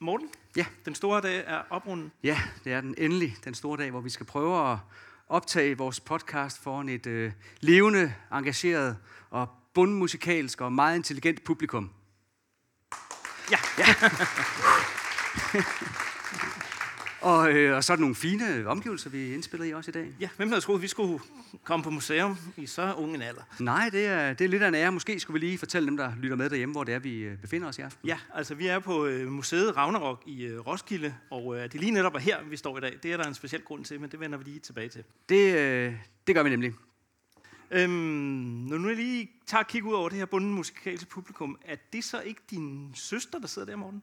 Morten, Ja. den store dag er oprundet. Ja, det er den endelig, den store dag, hvor vi skal prøve at optage vores podcast foran et øh, levende, engageret og bundmusikalsk og meget intelligent publikum. Ja, Ja. og, øh, og så er der nogle fine omgivelser, vi indspiller i også i dag. ja. Hvem havde troet, vi skulle komme på museum i så ung en alder? Nej, det er, det er lidt af en ære. Måske skulle vi lige fortælle dem, der lytter med derhjemme, hvor det er, vi øh, befinder os i aften. Ja, altså vi er på øh, museet Ragnarok i øh, Roskilde, og øh, det er lige netop er her, vi står i dag. Det er der en speciel grund til, men det vender vi lige tilbage til. Det, øh, det gør vi nemlig. Øhm, når nu jeg lige tager et kig ud over det her bunden musikalske publikum, er det så ikke din søster, der sidder der, Morten?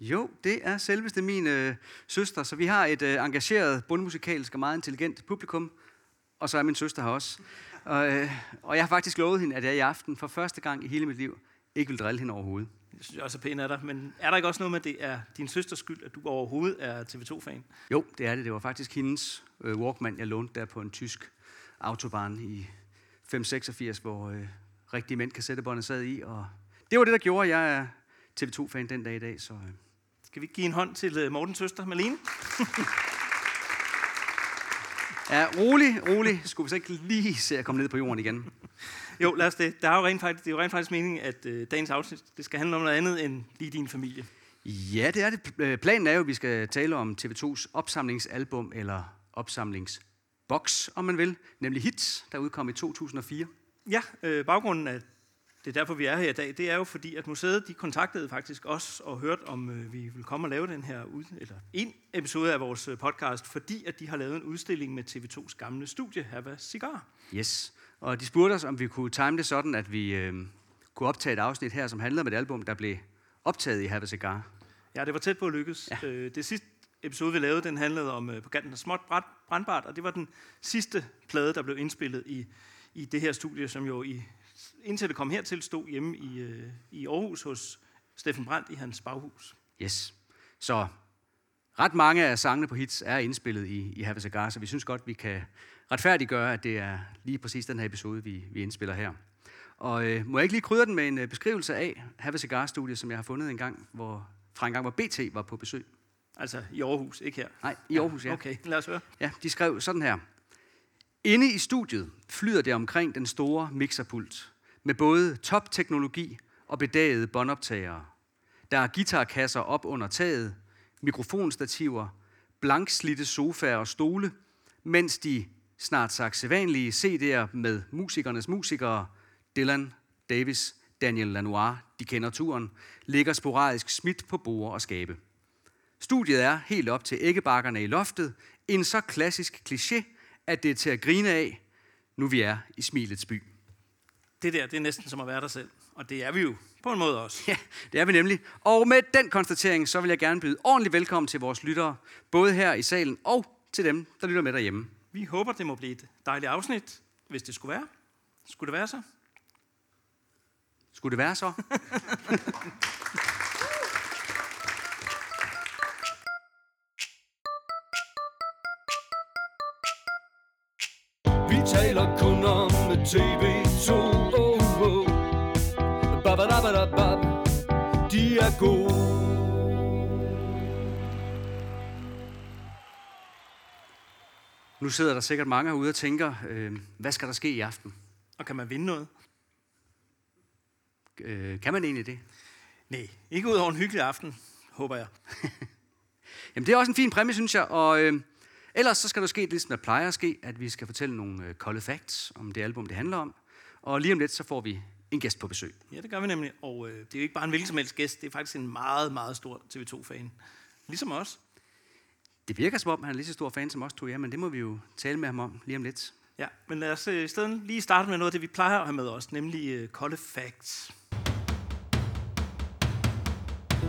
Jo, det er selveste min øh, søster, så vi har et øh, engageret, bundmusikalsk og meget intelligent publikum, og så er min søster her også. Og, øh, og jeg har faktisk lovet hende, at jeg i aften for første gang i hele mit liv ikke vil drille hende overhovedet. Det synes jeg også er pænt af dig, men er der ikke også noget med, at det er din søsters skyld, at du overhovedet er TV2-fan? Jo, det er det. Det var faktisk hendes øh, Walkman, jeg lånte der på en tysk autobahn i 586, hvor øh, rigtige mænd kassettebåndet sad i. Og det var det, der gjorde, at jeg er TV2-fan den dag i dag. Så, øh. Skal vi give en hånd til øh, Mortens søster, Malene? Ja, rolig, rolig. Skulle vi så ikke lige se at komme ned på jorden igen? Jo, lad os det. Der er jo rent faktisk, det er jo rent faktisk meningen, at øh, dagens afsnit det skal handle om noget andet end lige din familie. Ja, det er det. Øh, Planen er jo, at vi skal tale om TV2's opsamlingsalbum, eller opsamlingsboks, om man vil, nemlig Hits, der udkom i 2004. Ja, øh, baggrunden af det er derfor, vi er her i dag, det er jo fordi, at museet de kontaktede faktisk os og hørte, om øh, vi ville komme og lave den her ud, eller en episode af vores øh, podcast, fordi at de har lavet en udstilling med TV2's gamle studie, Hava Cigar. Yes. Og de spurgte os, om vi kunne time det sådan, at vi øh, kunne optage et afsnit her, som handlede om et album, der blev optaget i Have a Cigar. Ja, det var tæt på at lykkes. Ja. Øh, det sidste episode, vi lavede, den handlede om øh, På kanten af småt brandbart, og det var den sidste plade, der blev indspillet i, i det her studie, som jo i, indtil det kom hertil, stod hjemme i, øh, i Aarhus hos Steffen Brandt i hans baghus. Yes. Så ret mange af sangene på hits er indspillet i, i Have Cigar, så vi synes godt, vi kan retfærdiggøre, at det er lige præcis den her episode, vi, vi indspiller her. Og øh, må jeg ikke lige krydre den med en øh, beskrivelse af Have Cigar-studiet, som jeg har fundet en gang, hvor, fra en gang, hvor BT var på besøg. Altså i Aarhus, ikke her? Nej, i Aarhus, ja. Okay, lad os høre. Ja, de skrev sådan her. Inde i studiet flyder det omkring den store mixerpult, med både topteknologi og bedagede båndoptagere. Der er guitarkasser op under taget, mikrofonstativer, blankslidte sofaer og stole, mens de snart sagt sædvanlige CD'er med musikernes musikere, Dylan, Davis, Daniel Lanois, de kender turen, ligger sporadisk smidt på borde og skabe. Studiet er helt op til æggebakkerne i loftet, en så klassisk kliché, at det er til at grine af, nu vi er i smilets by. Det der, det er næsten som at være der selv. Og det er vi jo på en måde også. Ja, det er vi nemlig. Og med den konstatering, så vil jeg gerne byde ordentligt velkommen til vores lyttere, både her i salen og til dem, der lytter med derhjemme. Vi håber, det må blive et dejligt afsnit, hvis det skulle være. Skulle det være så? Skulle det være så? Nu sidder der sikkert mange herude og tænker, øh, hvad skal der ske i aften? Og kan man vinde noget? Øh, kan man egentlig det? Nej, ikke ud over en hyggelig aften, håber jeg. Jamen, det er også en fin præmie, synes jeg. Og øh, ellers så skal der ske det, som der plejer at ske, at vi skal fortælle nogle øh, kolde facts om det album, det handler om. Og lige om lidt, så får vi en gæst på besøg. Ja, det gør vi nemlig. Og øh, det er jo ikke bare en hvilken som helst gæst, det er faktisk en meget, meget stor TV2-fan. Ligesom os. Det virker som om, han er lige så stor fan som os to, ja, men det må vi jo tale med ham om lige om lidt. Ja, men lad os øh, i stedet lige starte med noget af det, vi plejer at have med os, nemlig øh, kolde facts.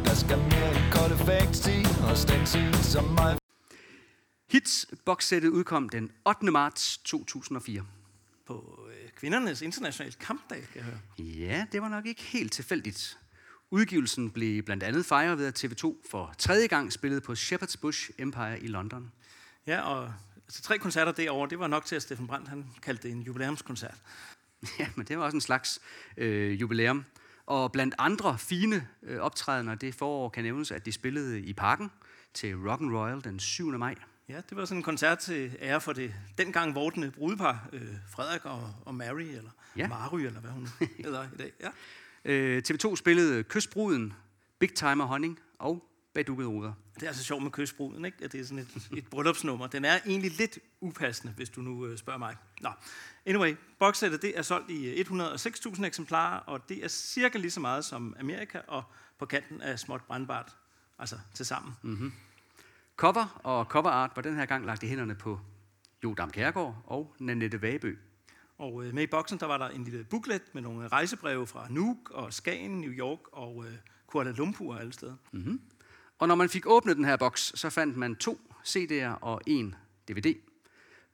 Der skal mere end kolde facts til Og den tid som mig Hits boxsættet udkom den 8. marts 2004. På øh, kvindernes internationale kampdag, kan jeg høre. Ja, det var nok ikke helt tilfældigt. Udgivelsen blev blandt andet fejret ved, at TV2 for tredje gang spillede på Shepherd's Bush Empire i London. Ja, og altså, tre koncerter derovre, det var nok til, at Steffen Brandt han kaldte det en jubilæumskoncert. Ja, men det var også en slags øh, jubilæum. Og blandt andre fine øh, optrædener det forår kan nævnes, at de spillede i parken til Rock and Royal den 7. maj. Ja, det var sådan en koncert til ære for det dengang vortende brudepar, øh, Frederik og, og Mary, eller Ja. Mary, eller hvad hun hedder i dag. Ja. Øh, TV2 spillede Kystbruden, Big Time og Honning og Badukket Ruder. Det er altså sjovt med kystbruden, ikke? at det er sådan et, et bryllupsnummer. Den er egentlig lidt upassende, hvis du nu øh, spørger mig. Nå. Anyway, boxsættet det er solgt i øh, 106.000 eksemplarer, og det er cirka lige så meget som Amerika og på kanten af småt brandbart, altså til sammen. Mm. Cover og coverart var den her gang lagt i hænderne på Jo Dam Kjærgaard og Nanette Vabø. Og øh, med i boksen, der var der en lille booklet med nogle rejsebreve fra Nuuk og Skagen, New York og øh, Kuala Lumpur og alle steder. Mhm. Og når man fik åbnet den her boks, så fandt man to CD'er og en DVD.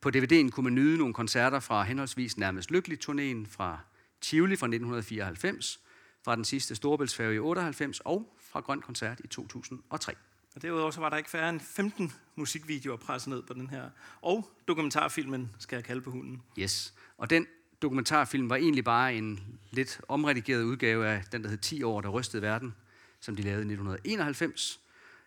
På DVD'en kunne man nyde nogle koncerter fra henholdsvis Nærmest Lykkelig turnéen fra Tivoli fra 1994, fra den sidste Storebæltsfærge i 98 og fra Grøn Koncert i 2003. Og derudover så var der ikke færre end 15 musikvideoer presset ned på den her. Og dokumentarfilmen, skal jeg kalde på hunden. Yes. Og den dokumentarfilm var egentlig bare en lidt omredigeret udgave af den, der hed 10 år, der rystede verden, som de lavede i 1991.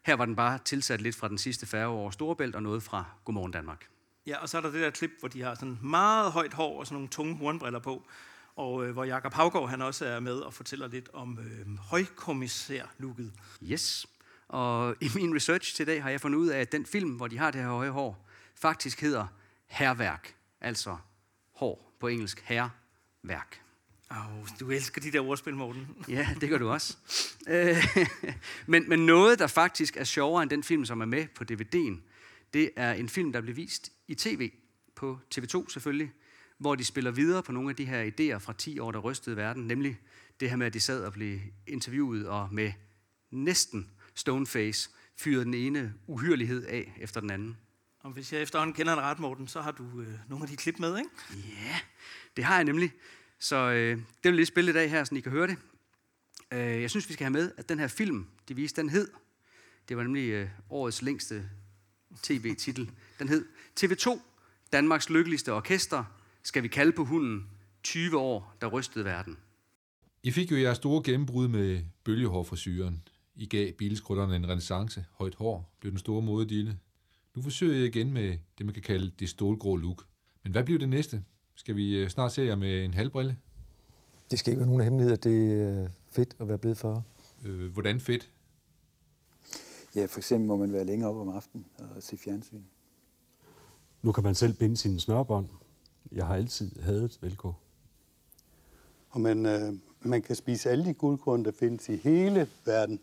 Her var den bare tilsat lidt fra den sidste færge over Storebælt og noget fra Godmorgen Danmark. Ja, og så er der det der klip, hvor de har sådan meget højt hår og sådan nogle tunge hornbriller på. Og øh, hvor Jakob Havgaard han også er med og fortæller lidt om øh, højkommissær-looket. Yes. Og i min research til i dag har jeg fundet ud af, at den film, hvor de har det her høje hår, faktisk hedder Herværk. Altså hår på engelsk herværk. Au, du elsker de der ordspil, Morten. Ja, det gør du også. Øh, men, men noget, der faktisk er sjovere end den film, som er med på DVD'en, det er en film, der blev vist i tv, på TV2 selvfølgelig, hvor de spiller videre på nogle af de her idéer fra 10 år, der rystede verden, nemlig det her med, at de sad og blev interviewet og med næsten stoneface fyrede den ene uhyrelighed af efter den anden. Og hvis jeg efterhånden kender en ret, Morten, så har du øh, nogle af de klip med, ikke? Ja, det har jeg nemlig. Så øh, det vil jeg lige spille i dag her, så I kan høre det. Øh, jeg synes, vi skal have med, at den her film, de viste, den hed, det var nemlig øh, årets længste tv-titel, den hed TV2, Danmarks lykkeligste orkester, skal vi kalde på hunden, 20 år, der rystede verden. I fik jo jeres store gennembrud med bølgehårfrisyren. I gav bilskrutterne en renaissance. Højt hår blev den store modedille. Nu forsøger jeg igen med det, man kan kalde det stålgrå look. Men hvad bliver det næste? Skal vi øh, snart se jer med en halvbrille? Det skal ikke være nogen hemmelighed, at det er fedt at være blevet 40. Øh, hvordan fedt? Ja, for eksempel må man være længere op om aftenen og se fjernsyn. Nu kan man selv binde sine snørbånd. Jeg har altid hadet velgå. Og man, øh, man kan spise alle de guldkorn, der findes i hele verden.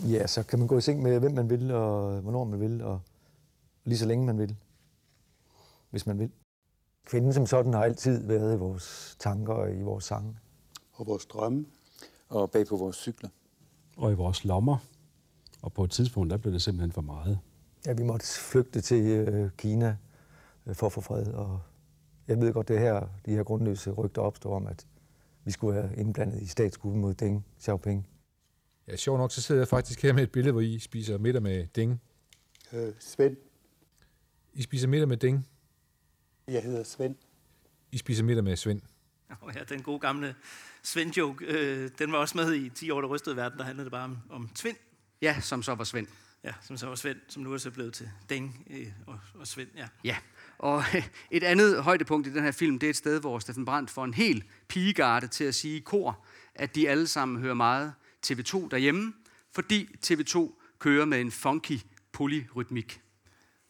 Ja, så kan man gå i seng med, hvem man vil, og hvornår man vil, og lige så længe man vil, hvis man vil. Kvinden som sådan har altid været i vores tanker og i vores sange. Og vores drømme. Og bag på vores cykler. Og i vores lommer. Og på et tidspunkt, der blev det simpelthen for meget. Ja, vi måtte flygte til øh, Kina øh, for at få fred, og jeg ved godt, det her, de her grundløse rygter opstår om, at vi skulle være indblandet i statskuppen mod Deng Xiaoping. Ja, sjov nok, så sidder jeg faktisk her med et billede, hvor I spiser middag med Ding. Øh, Svend. I spiser middag med Ding. Jeg hedder Svend. I spiser middag med Svend. Oh, ja, den gode gamle Svend-joke, øh, den var også med i 10 år, der rystede verden. Der handlede det bare om, om Tvind, Ja, som så var Svend. ja, som så var Svend, som nu er så blevet til Deng øh, og, og Svend. Ja. Ja, og et andet højdepunkt i den her film, det er et sted, hvor Steffen Brandt får en hel pigegarde til at sige i kor, at de alle sammen hører meget TV2 derhjemme, fordi TV2 kører med en funky polyrytmik.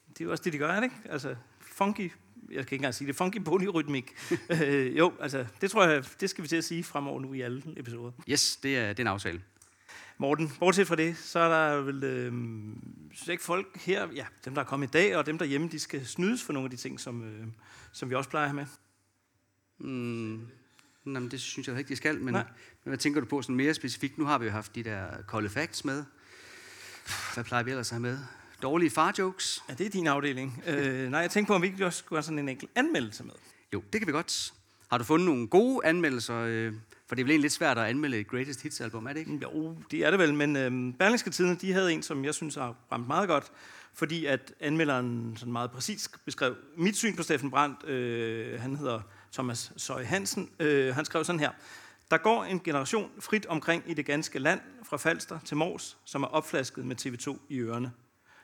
Det er jo også det, de gør, ikke? Altså, funky, jeg kan ikke engang sige det, funky polyrytmik. øh, jo, altså, det tror jeg, det skal vi til at sige fremover nu i alle episoder. Yes, det er, det er en aftale. Morten, bortset fra det, så er der vel, øh, synes jeg ikke folk her, ja, dem der er kommet i dag, og dem derhjemme, de skal snydes for nogle af de ting, som, øh, som vi også plejer at have med. Mm, nå, men det synes jeg ikke, de skal, men, Nej. men hvad tænker du på sådan mere specifikt? Nu har vi jo haft de der kolde facts med. Hvad plejer vi ellers at have med? Dårlige far-jokes? Ja, det er din afdeling. øh, nej, jeg tænkte på, om vi ikke også skulle have sådan en enkelt anmeldelse med. Jo, det kan vi godt. Har du fundet nogle gode anmeldelser? Øh, for det er vel egentlig lidt svært at anmelde et Greatest Hits album, er det ikke? Jo, det er det vel, men øh, Berlingske Tidene, de havde en, som jeg synes har ramt meget godt, fordi at anmelderen sådan meget præcis beskrev mit syn på Steffen Brandt. Øh, han hedder Thomas Søje Hansen. Øh, han skrev sådan her. Der går en generation frit omkring i det ganske land, fra Falster til Mors, som er opflasket med TV2 i ørerne.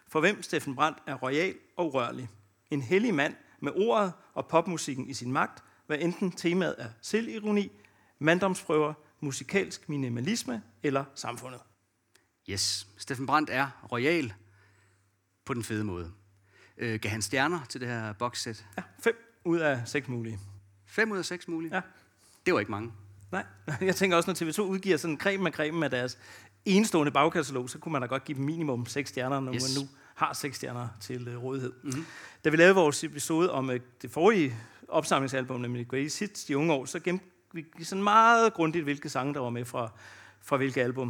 For hvem Steffen Brandt er royal og urørlig. En hellig mand med ordet og popmusikken i sin magt, hvad enten temaet er selvironi, manddomsprøver, musikalsk minimalisme eller samfundet. Yes, Steffen Brandt er royal på den fede måde. Øh, gav han stjerner til det her boxset? Ja, fem ud af seks mulige. 5 ud af 6 mulige? Ja. Det var ikke mange. Nej, jeg tænker også, når TV2 udgiver sådan creme af cremen af deres enestående bagkatalog, så kunne man da godt give dem minimum 6 stjerner, når Yes. man nu har 6 stjerner til uh, rådighed. Mm-hmm. Da vi lavede vores episode om uh, det forrige opsamlingsalbum, nemlig Greatest Hits, de unge år, så gemte vi sådan meget grundigt, hvilke sange, der var med fra, fra hvilke album.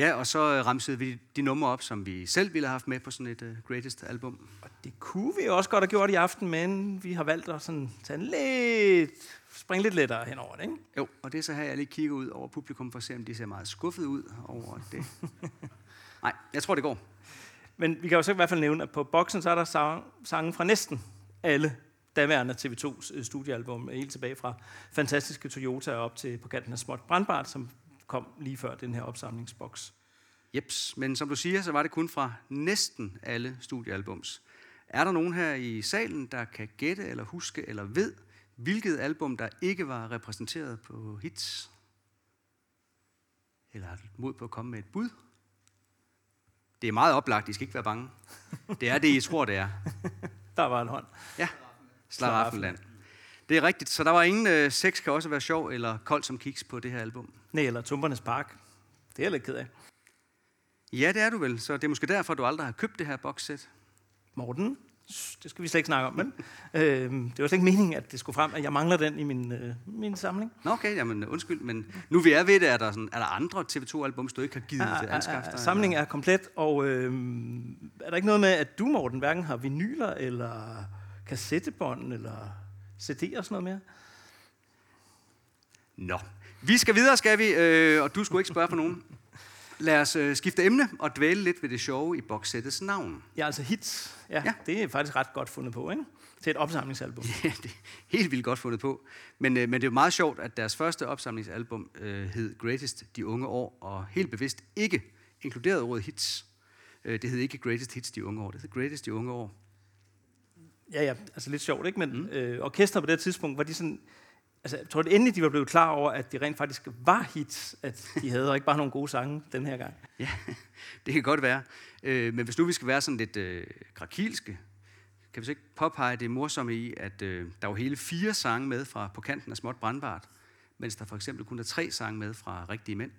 Ja, og så øh, ramsede vi de numre op, som vi selv ville have haft med på sådan et uh, greatest album. Og det kunne vi også godt have gjort i aften, men vi har valgt at sådan tage en lidt, springe lidt lettere henover det, ikke? Jo, og det er så her, jeg lige kigger ud over publikum for at se, om de ser meget skuffet ud over det. Nej, jeg tror, det går. Men vi kan jo så i hvert fald nævne, at på boksen, så er der sang, sange fra næsten alle daværende TV2's øh, studiealbum, helt tilbage fra Fantastiske Toyota op til På kanten af småt brandbart, som kom lige før den her opsamlingsboks. Jeps, men som du siger, så var det kun fra næsten alle studiealbums. Er der nogen her i salen, der kan gætte eller huske eller ved, hvilket album, der ikke var repræsenteret på hits? Eller har du mod på at komme med et bud? Det er meget oplagt, I skal ikke være bange. Det er det, I tror, det er. Der var en hånd. Ja, Slaraffenland. Det er rigtigt, så der var ingen øh, sex kan også være sjov eller kold som kiks på det her album. Nej, eller Tumpernes Park. Det er jeg lidt ked af. Ja, det er du vel, så det er måske derfor, du aldrig har købt det her boxset. Morten, det skal vi slet ikke snakke om, men øh, det var slet ikke meningen, at det skulle frem, at jeg mangler den i min, øh, min samling. Nå, okay, jamen undskyld, men nu vi er ved det, er der, sådan, er der andre TV2-albums, du ikke har givet til anskaffe dig? Samlingen er komplet, og øh, er der ikke noget med, at du, Morten, hverken har vinyler, eller kassettebånd, eller CD'er og sådan noget mere? Nå, vi skal videre, skal vi, øh, og du skulle ikke spørge for nogen. Lad os øh, skifte emne og dvæle lidt ved det sjove i boxsættets navn. Ja, altså hits. Ja, Ja. ja, det er faktisk ret godt fundet på, ikke? Til et opsamlingsalbum. Ja, det er helt vildt godt fundet på. Men, øh, men det er jo meget sjovt, at deres første opsamlingsalbum øh, hed Greatest De Unge År, og helt bevidst ikke inkluderede ordet hits. Øh, det hed ikke Greatest Hits De Unge År, det hed Greatest De Unge År. Ja, ja, altså lidt sjovt, ikke? Men mm. øh, orkester på det tidspunkt, var de sådan... Altså, jeg tror, at endelig de var blevet klar over, at de rent faktisk var hits, at de havde, og ikke bare nogle gode sange den her gang. Ja, det kan godt være. Øh, men hvis nu vi skal være sådan lidt øh, krakilske, kan vi så ikke påpege det morsomme i, at øh, der var hele fire sange med fra På kanten af småt brandbart, mens der for eksempel kun er tre sange med fra Rigtige Mænd.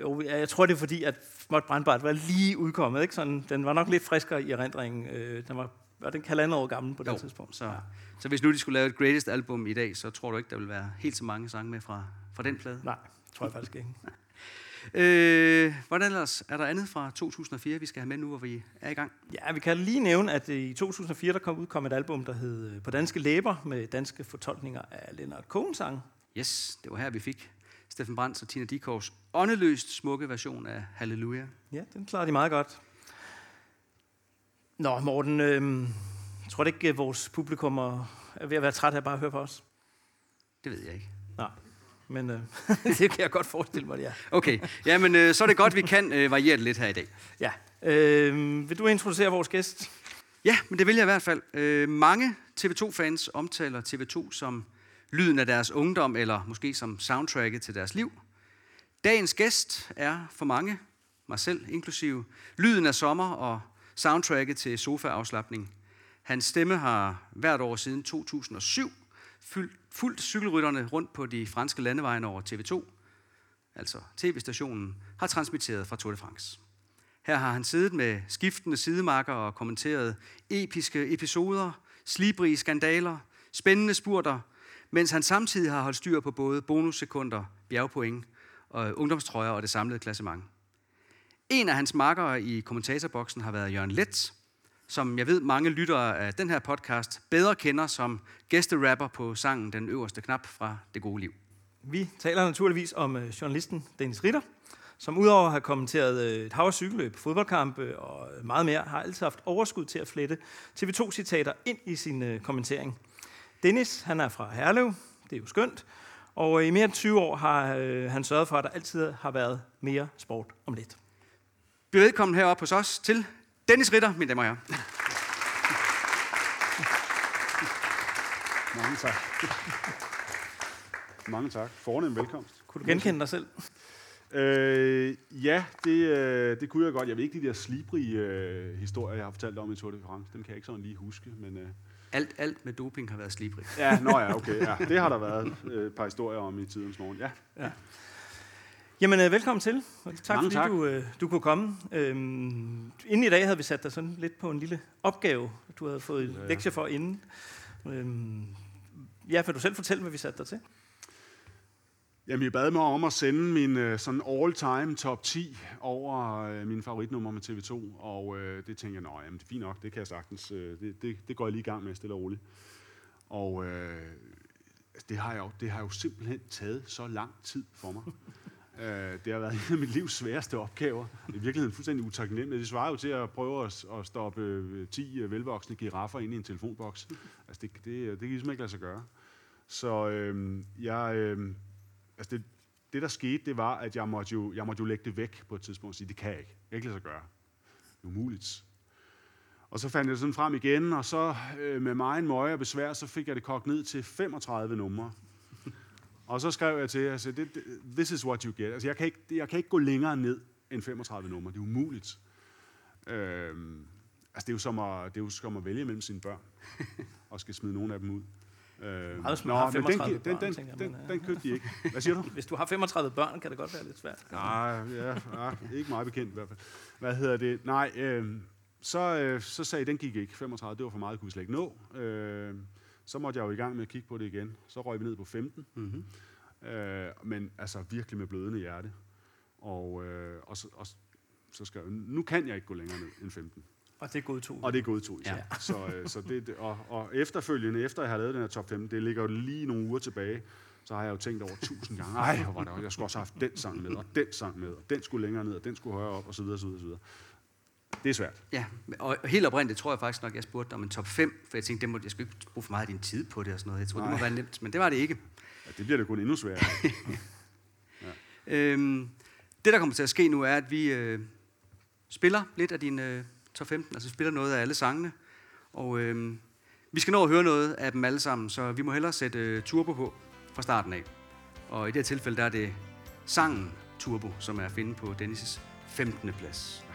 Jo, jeg tror, det er fordi, at Småt Brandbart var lige udkommet. Ikke? Sådan, den var nok lidt friskere i erindringen. Øh, den var, var den halvandet år gammel på det Jo, tidspunkt. Så, så hvis nu de skulle lave et greatest album i dag, så tror du ikke, der vil være helt så mange sange med fra, fra den plade? Nej, tror jeg faktisk ikke. Øh, hvordan ellers? Er der andet fra 2004, vi skal have med nu, hvor vi er i gang? Ja, vi kan lige nævne, at i 2004 der kom udkom et album, der hed øh, På danske læber, med danske fortolkninger af Leonard Cohen-sang. Yes, det var her, vi fik Steffen Brandt og Tina Dikors åndeløst smukke version af Halleluja. Ja, den klarede de meget godt. Nå, Morten, øh, tror du ikke, at vores publikum er ved at være træt af bare at høre på os? Det ved jeg ikke. Nej, men øh, det kan jeg godt forestille mig, det er. Okay, jamen øh, så er det godt, vi kan øh, variere det lidt her i dag. Ja. Øh, vil du introducere vores gæst? Ja, men det vil jeg i hvert fald. Øh, mange TV2-fans omtaler TV2 som lyden af deres ungdom, eller måske som soundtracket til deres liv. Dagens gæst er for mange, mig selv inklusive, lyden af sommer og soundtracket til sofaafslapning. Hans stemme har hvert år siden 2007 fyldt, fulgt cykelrytterne rundt på de franske landeveje over TV2, altså tv-stationen, har transmitteret fra Tour de France. Her har han siddet med skiftende sidemarker og kommenteret episke episoder, slibrige skandaler, spændende spurter, mens han samtidig har holdt styr på både bonussekunder, bjergpoint, og ungdomstrøjer og det samlede klassement. En af hans markere i kommentatorboksen har været Jørgen Let, som jeg ved mange lyttere af den her podcast bedre kender som gæsterapper på sangen Den øverste knap fra Det gode liv. Vi taler naturligvis om øh, journalisten Dennis Ritter, som udover at have kommenteret øh, et hav cykelløb, fodboldkampe og meget mere, har altid haft overskud til at flette TV2-citater ind i sin øh, kommentering. Dennis, han er fra Herlev. Det er jo skønt. Og i mere end 20 år har han sørget for, at der altid har været mere sport om lidt. Bliv velkommen heroppe hos os til Dennis Ritter, mine damer og herrer. Mange tak. Mange tak. Fornem velkomst. Kunne du genkende dig selv? Øh, ja, det, øh, det kunne jeg godt. Jeg ved ikke de der slibrige øh, historier, jeg har fortalt om i Tour de France. Dem kan jeg ikke sådan lige huske. Men, øh, Alt, alt med doping har været slibrig. ja, nå ja, okay. Ja, det har der været øh, et par historier om i tidens morgen. Ja. Jamen, øh, velkommen til. Tak, Mange fordi tak. Du, øh, du kunne komme. Øhm, inden i dag havde vi sat dig sådan lidt på en lille opgave, du havde fået ja. lektier for inden. Øhm, ja, vil du selv fortælle, hvad vi satte dig til? Jamen, jeg bad mig om at sende min øh, sådan all-time top 10 over øh, mine favoritnummer med TV2, og øh, det tænker jeg, nå, jamen, det er fint nok, det kan jeg sagtens, øh, det, det, det går jeg lige i gang med, stille og roligt. Og øh, det, har jeg jo, det har jo simpelthen taget så lang tid for mig øh, det har været en af mit livs sværeste opgaver. Det er i virkeligheden fuldstændig utaknemmeligt. Det svarer jo til at prøve at, at stoppe øh, 10 øh, velvoksne giraffer ind i en telefonboks. Altså, det, det, det kan ligesom ikke lade sig gøre. Så øh, jeg... Øh, altså det, det, der skete, det var, at jeg måtte, jo, jeg måtte jo lægge det væk på et tidspunkt og sige, det kan jeg ikke. Jeg kan ikke lade sig gøre. Det er umuligt. Og så fandt jeg det sådan frem igen, og så øh, med mig en møje og besvær, så fik jeg det kogt ned til 35 numre og så skrev jeg til, altså, det, det, this is what you get. Altså, jeg kan, ikke, jeg kan ikke gå længere ned end 35 numre. Det er umuligt. Øhm, altså, det er, jo som at, det er jo som at vælge mellem sine børn, og skal smide nogle af dem ud. Øh, Meget, man har men 35 den, den, børn, den, jeg, den, den, ja. den købte de ikke. Hvad siger du? Hvis du har 35 børn, kan det godt være lidt svært. Nej, ja, ja, ikke meget bekendt i hvert fald. Hvad hedder det? Nej, øh, så, øh, så sagde jeg, den gik ikke. 35, det var for meget, kunne vi slet ikke nå. Øh, så måtte jeg jo i gang med at kigge på det igen. Så røg vi ned på 15. Mm-hmm. Øh, men altså virkelig med blødende hjerte. Og, øh, og, så, og så skrev jeg, nu kan jeg ikke gå længere ned end 15. Og det er to. Og det er gået to, ja. Ja. Så, øh, så det, det, og, og efterfølgende, efter jeg har lavet den her top 15, det ligger jo lige nogle uger tilbage, så har jeg jo tænkt over tusind gange, ej, hvor var det, jeg skulle også have haft den sang med, og den sang med, og den skulle længere ned, og den skulle højere op, og så videre, så videre, så videre. Det er svært. Ja, og helt oprindeligt tror jeg faktisk nok, jeg spurgte dig om en top 5, for jeg tænkte, det må, jeg skulle ikke bruge for meget af din tid på det og sådan noget. Jeg troede, det må være nemt, men det var det ikke. Ja, det bliver det kun endnu sværere. Øhm, det, der kommer til at ske nu, er, at vi øh, spiller lidt af din øh, top 15, altså vi spiller noget af alle sangene, og øh, vi skal nå at høre noget af dem alle sammen, så vi må hellere sætte øh, turbo på fra starten af. Og i det her tilfælde, der er det sangen Turbo, som er at finde på Dennis' 15. plads.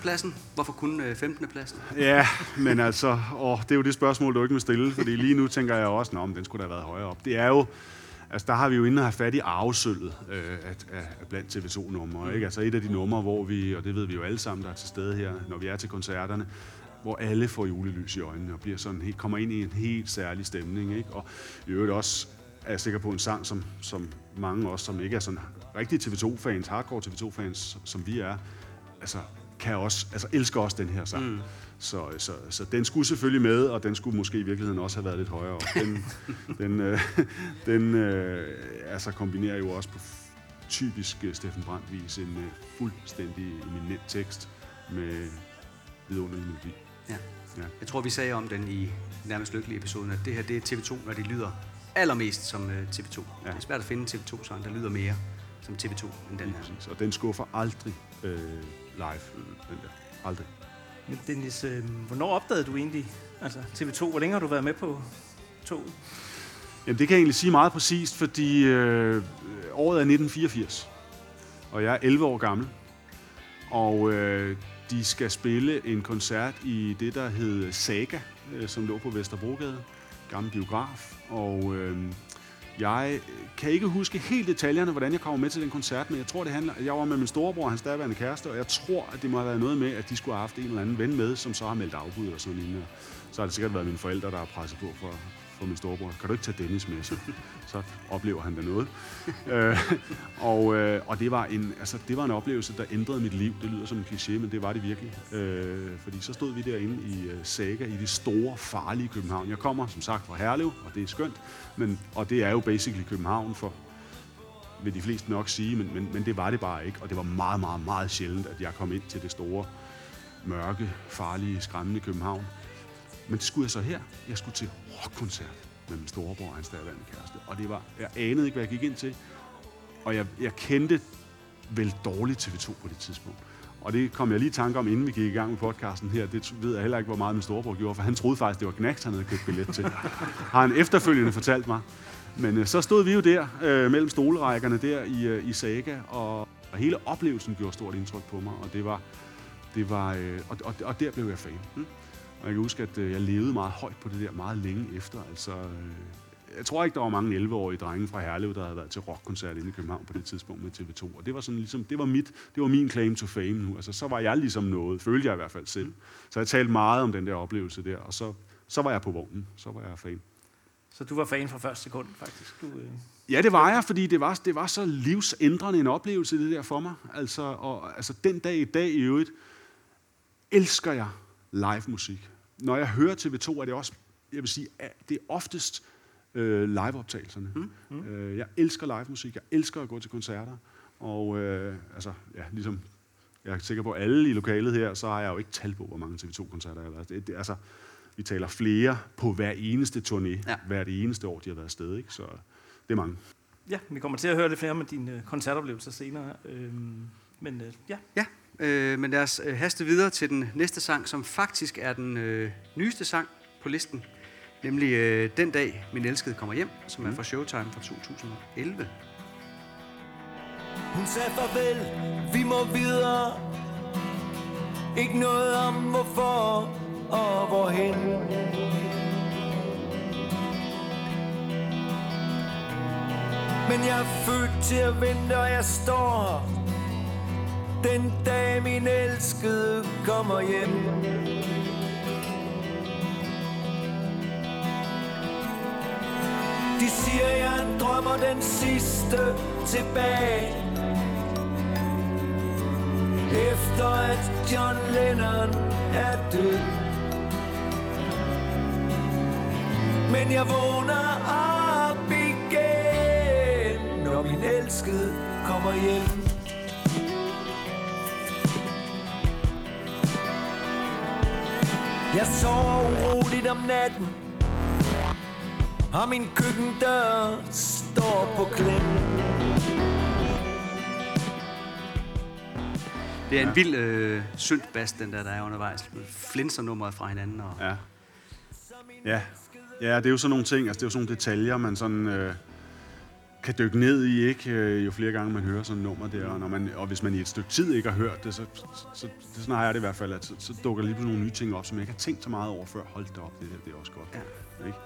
Pladsen. Hvorfor kun øh, 15. pladsen? ja, men altså, åh, det er jo det spørgsmål, du ikke vil stille, fordi lige nu tænker jeg også, om den skulle da have været højere op. Det er jo, altså der har vi jo inde have fat i arvesølvet øh, at, at, at blandt TV2-numre. Ikke? Altså et af de numre, hvor vi, og det ved vi jo alle sammen, der er til stede her, når vi er til koncerterne, hvor alle får julelys i øjnene og bliver sådan helt, kommer ind i en helt særlig stemning. Ikke? Og i øvrigt også er jeg sikker på en sang, som, som mange også, som ikke er sådan rigtige TV2-fans, hardcore TV2-fans, som vi er, altså kan også, altså elsker også den her sang. Mm. Så, så, så den skulle selvfølgelig med, og den skulle måske i virkeligheden også have været lidt højere. Den, den, øh, den øh, altså kombinerer jo også på typisk øh, Steffen Brandt-vis en øh, fuldstændig eminent tekst med vidunderlig melodi. Ja. Ja. Jeg tror, vi sagde om den i nærmest lykkelig episoden, at det her det er TV2, når de lyder allermest som øh, TV2. Ja. Det er svært at finde en TV2-sang, der lyder mere som TV2 end den her. præcis. Og den skuffer aldrig øh, live, den der. Aldrig. Men Dennis, øh, hvornår opdagede du egentlig altså TV2? Hvor længe har du været med på toget? Jamen, det kan jeg egentlig sige meget præcist, fordi øh, året er 1984, og jeg er 11 år gammel. Og øh, de skal spille en koncert i det, der hed Saga, øh, som lå på Vesterbrogade, gammel biograf. Og øh, jeg øh, kan ikke huske helt detaljerne, hvordan jeg kommer med til den koncert, men jeg tror, det handler... Jeg var med min storebror og hans daværende kæreste, og jeg tror, at det må have været noget med, at de skulle have haft en eller anden ven med, som så har meldt afbud og sådan noget. Så har det sikkert været mine forældre, der har presset på for, for min storebror. Kan du ikke tage Dennis med, så, så oplever han da noget. øh, og, øh, og det var, en, altså, det var en oplevelse, der ændrede mit liv. Det lyder som en kliché, men det var det virkelig. Øh, fordi så stod vi derinde i øh, Saga, i det store, farlige København. Jeg kommer, som sagt, fra Herlev, og det er skønt. Men, og det er jo basically København for, vil de fleste nok sige, men, men, men det var det bare ikke. Og det var meget, meget, meget sjældent, at jeg kom ind til det store, mørke, farlige, skræmmende København. Men det skulle jeg så her. Jeg skulle til rockkoncert med min storebror og hans daværende kæreste. Og det var, jeg anede ikke, hvad jeg gik ind til. Og jeg, jeg kendte vel dårligt TV2 på det tidspunkt. Og det kom jeg lige i tanke om, inden vi gik i gang med podcasten her. Det ved jeg heller ikke, hvor meget min storebror gjorde, for han troede faktisk, det var Knacks, han havde købt billet til. Har han efterfølgende fortalt mig. Men øh, så stod vi jo der, øh, mellem stolerækkerne der i, øh, i Saga, og, og hele oplevelsen gjorde stort indtryk på mig. Og det var, det var øh, og, og, og der blev jeg fan. Mm. Og jeg kan huske, at øh, jeg levede meget højt på det der meget længe efter. Altså, øh, jeg tror ikke, der var mange 11-årige drenge fra Herlev, der havde været til rockkoncert inde i København på det tidspunkt med TV2. Og det var sådan ligesom, det var mit, det var min claim to fame nu. Altså, så var jeg ligesom noget, følte jeg i hvert fald selv. Så jeg talte meget om den der oplevelse der, og så, så var jeg på vognen. Så var jeg fan. Så du var fan fra første sekund, faktisk. Du, øh, Ja, det var jeg, fordi det var, det var så livsændrende en oplevelse, det der for mig. Altså, og, altså den dag i dag i øvrigt, elsker jeg live musik. Når jeg hører TV2, er det også, jeg vil sige, at det er oftest øh, liveoptagelserne. Mm, mm. Øh, jeg elsker live musik, jeg elsker at gå til koncerter. Og øh, altså, ja, ligesom jeg er sikker på, at alle i lokalet her, så har jeg jo ikke tal på, hvor mange TV2-koncerter jeg har været. Det, det, altså, vi taler flere på hver eneste turné, Ja. ja. hvert eneste år, de har været afsted. Ikke? Så det er mange. ja, vi kommer til at høre lidt flere om dine øh, koncertoplevelser senere. Øhm, men øh, ja, Ja, øh, men lad os øh, haste videre til den næste sang, som faktisk er den øh, nyeste sang på listen. Nemlig øh, Den dag, min elskede kommer hjem, som er fra Showtime fra 2011. Hun sagde farvel, vi må videre. Ikke noget om hvorfor og hvorhen. Men jeg er født til at vente, og jeg står her den dag min elskede kommer hjem. De siger, jeg drømmer den sidste tilbage. Efter at John Lennon er død. Men jeg vågner op igen Når min elskede kommer hjem. Jeg sover uroligt om natten Og min køkkendør står på klem Det er en vild øh, syndt bas, den der, der er undervejs. Flinser nummeret fra hinanden. Og, Ja. Ja. ja, det er jo sådan nogle ting, altså det er jo sådan nogle detaljer, man sådan øh, kan dykke ned i, ikke? Øh, jo flere gange man hører sådan et nummer der, og, når man, og hvis man i et stykke tid ikke har hørt det, så, så, så sådan har jeg det i hvert fald, at så, så dukker lige pludselig nogle nye ting op, som jeg ikke har tænkt så meget over før. Hold da op, det der, det er også godt. Ja. Ikke?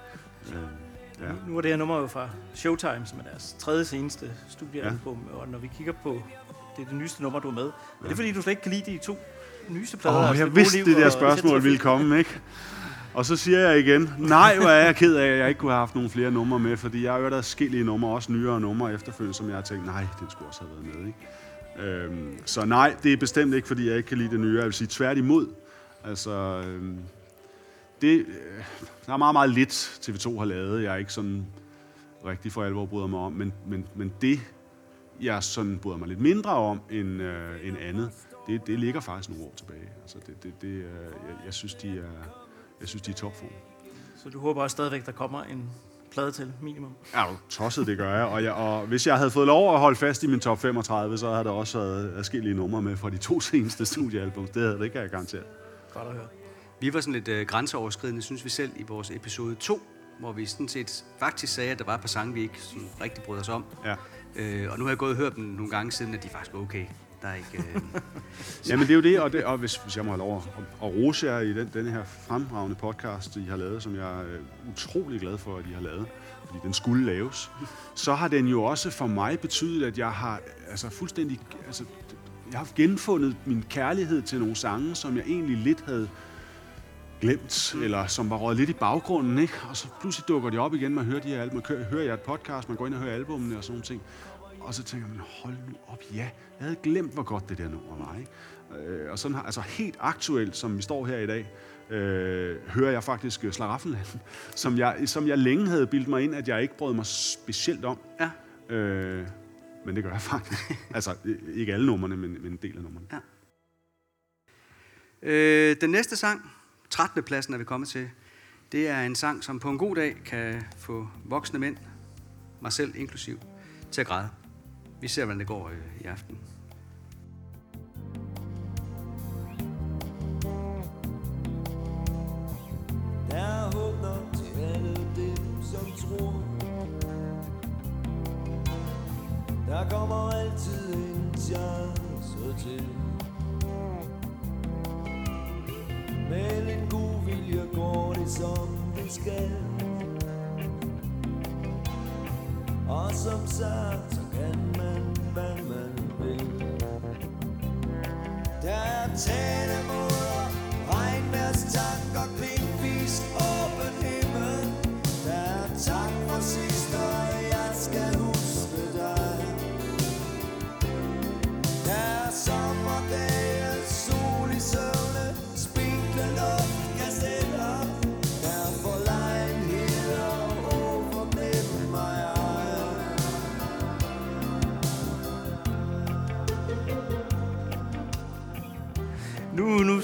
Øh, ja. nu, nu er det her nummer jo fra Showtime, som er deres tredje seneste studiealbum. Ja. Og når vi kigger på det, er det nyeste nummer, du er med. Er det fordi, du slet ikke kan lide de to nyeste plader? Åh, altså oh, jeg Gode vidste, det der spørgsmål ville komme, ikke? Og så siger jeg igen, nej, hvor er jeg ked af, at jeg ikke kunne have haft nogle flere numre med, fordi jeg har hørt adskillige numre, også nyere numre efterfølgende, som jeg har tænkt, nej, den skulle også have været med, ikke? Øhm, så nej, det er bestemt ikke, fordi jeg ikke kan lide det nye. Jeg vil sige tværtimod. Altså, øhm, det, øh, der er meget, meget lidt TV2 har lavet. Jeg er ikke sådan rigtig for alvor bryder mig om, men, men, men det, jeg sådan bryder mig lidt mindre om end, øh, end andet, det, det ligger faktisk nogle år tilbage. Altså, det, det, det, øh, jeg, jeg, synes, de er, jeg synes, de er i topform. Så du håber også stadigvæk, der kommer en plade til minimum? Ja, du tosset, det gør jeg. Og, jeg. og hvis jeg havde fået lov at holde fast i min top 35, så havde der også været adskillige numre med fra de to seneste studiealbums. Det havde det, kan jeg garantere. Godt at høre. Vi var sådan lidt øh, grænseoverskridende, synes vi selv, i vores episode 2, hvor vi sådan set faktisk sagde, at der var et par sange, vi ikke sådan rigtig brød os om. Ja. Øh, og nu har jeg gået og hørt dem nogle gange siden, at de faktisk var okay. Der er ikke... Øh, Jamen det er jo det, og, det, og hvis, hvis jeg må have lov at, at rose jer i den, denne her fremragende podcast, I har lavet, som jeg er utrolig glad for, at I har lavet, fordi den skulle laves, så har den jo også for mig betydet, at jeg har altså fuldstændig, altså, jeg har genfundet min kærlighed til nogle sange, som jeg egentlig lidt havde glemt, eller som var røget lidt i baggrunden, ikke? Og så pludselig dukker de op igen, man hører de her album, man kører, hører jeg et podcast, man går ind og hører albumene og sådan nogle ting. Og så tænker man, hold nu op, ja, jeg havde glemt, hvor godt det der nummer var, ikke? Øh, og sådan har, altså helt aktuelt, som vi står her i dag, øh, hører jeg faktisk øh, Slaraffenland, som jeg, som jeg længe havde bildt mig ind, at jeg ikke brød mig specielt om. ja. Øh, men det gør jeg faktisk. altså, ikke alle numrene, men, men en del af numrene. Ja. Øh, den næste sang, 13. pladsen er vi kommet til, det er en sang, som på en god dag kan få voksne mænd, mig selv inklusiv, til at græde. Vi ser, hvordan det går øh, i aften. Der er håb nok til alle dem, som tror. Der kommer altid en chance til. Med en god vilje går det som det skal. Og som sagt, så kan man, hvad man vil. Der er tale mod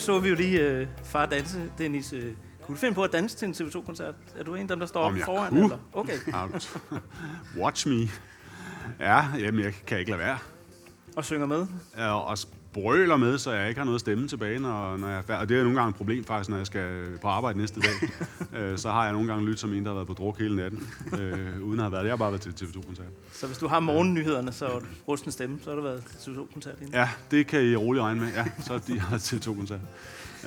så vi jo lige uh, far danse, Dennis. Uh, kunne du finde på at danse til en TV2-koncert? Er du en af dem, der står Om oppe foran? kunne? Eller? Okay. Watch me. Ja, jamen jeg kan ikke lade være. Og synger med? Ja, og brøler med, så jeg ikke har noget stemme tilbage, når, når jeg er færdig. Og det er nogle gange et problem faktisk, når jeg skal på arbejde næste dag. øh, så har jeg nogle gange lyttet som en, der har været på druk hele natten, øh, uden at have været det. Jeg har bare været til TV2-koncert. Så hvis du har morgennyhederne, så du rusten stemme, så har du været til TV2-koncert inden. Ja, det kan I roligt regne med. Ja, så er de har TV2-koncert.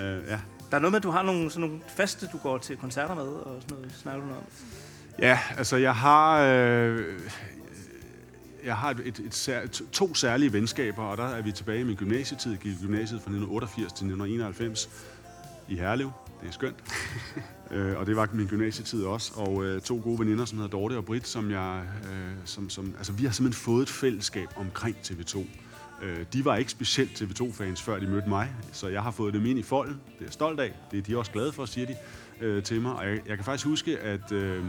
Øh, ja. Der er noget med, at du har nogle, sådan nogle faste, du går til koncerter med, og sådan noget, snakker du noget om. Ja, altså jeg har, øh, jeg har et, et, et, to særlige venskaber, og der er vi tilbage i min gymnasietid. Jeg gik i gymnasiet fra 1988 til 1991 i Herlev. Det er skønt. øh, og det var min gymnasietid også. Og øh, to gode veninder, som hedder Dorte og Britt, som jeg, øh, som, som, altså vi har simpelthen fået et fællesskab omkring TV2. Øh, de var ikke specielt TV2-fans, før de mødte mig, så jeg har fået dem ind i folden. Det er jeg stolt af. Det er de også glade for, siger de øh, til mig. Og jeg, jeg kan faktisk huske, at, øh,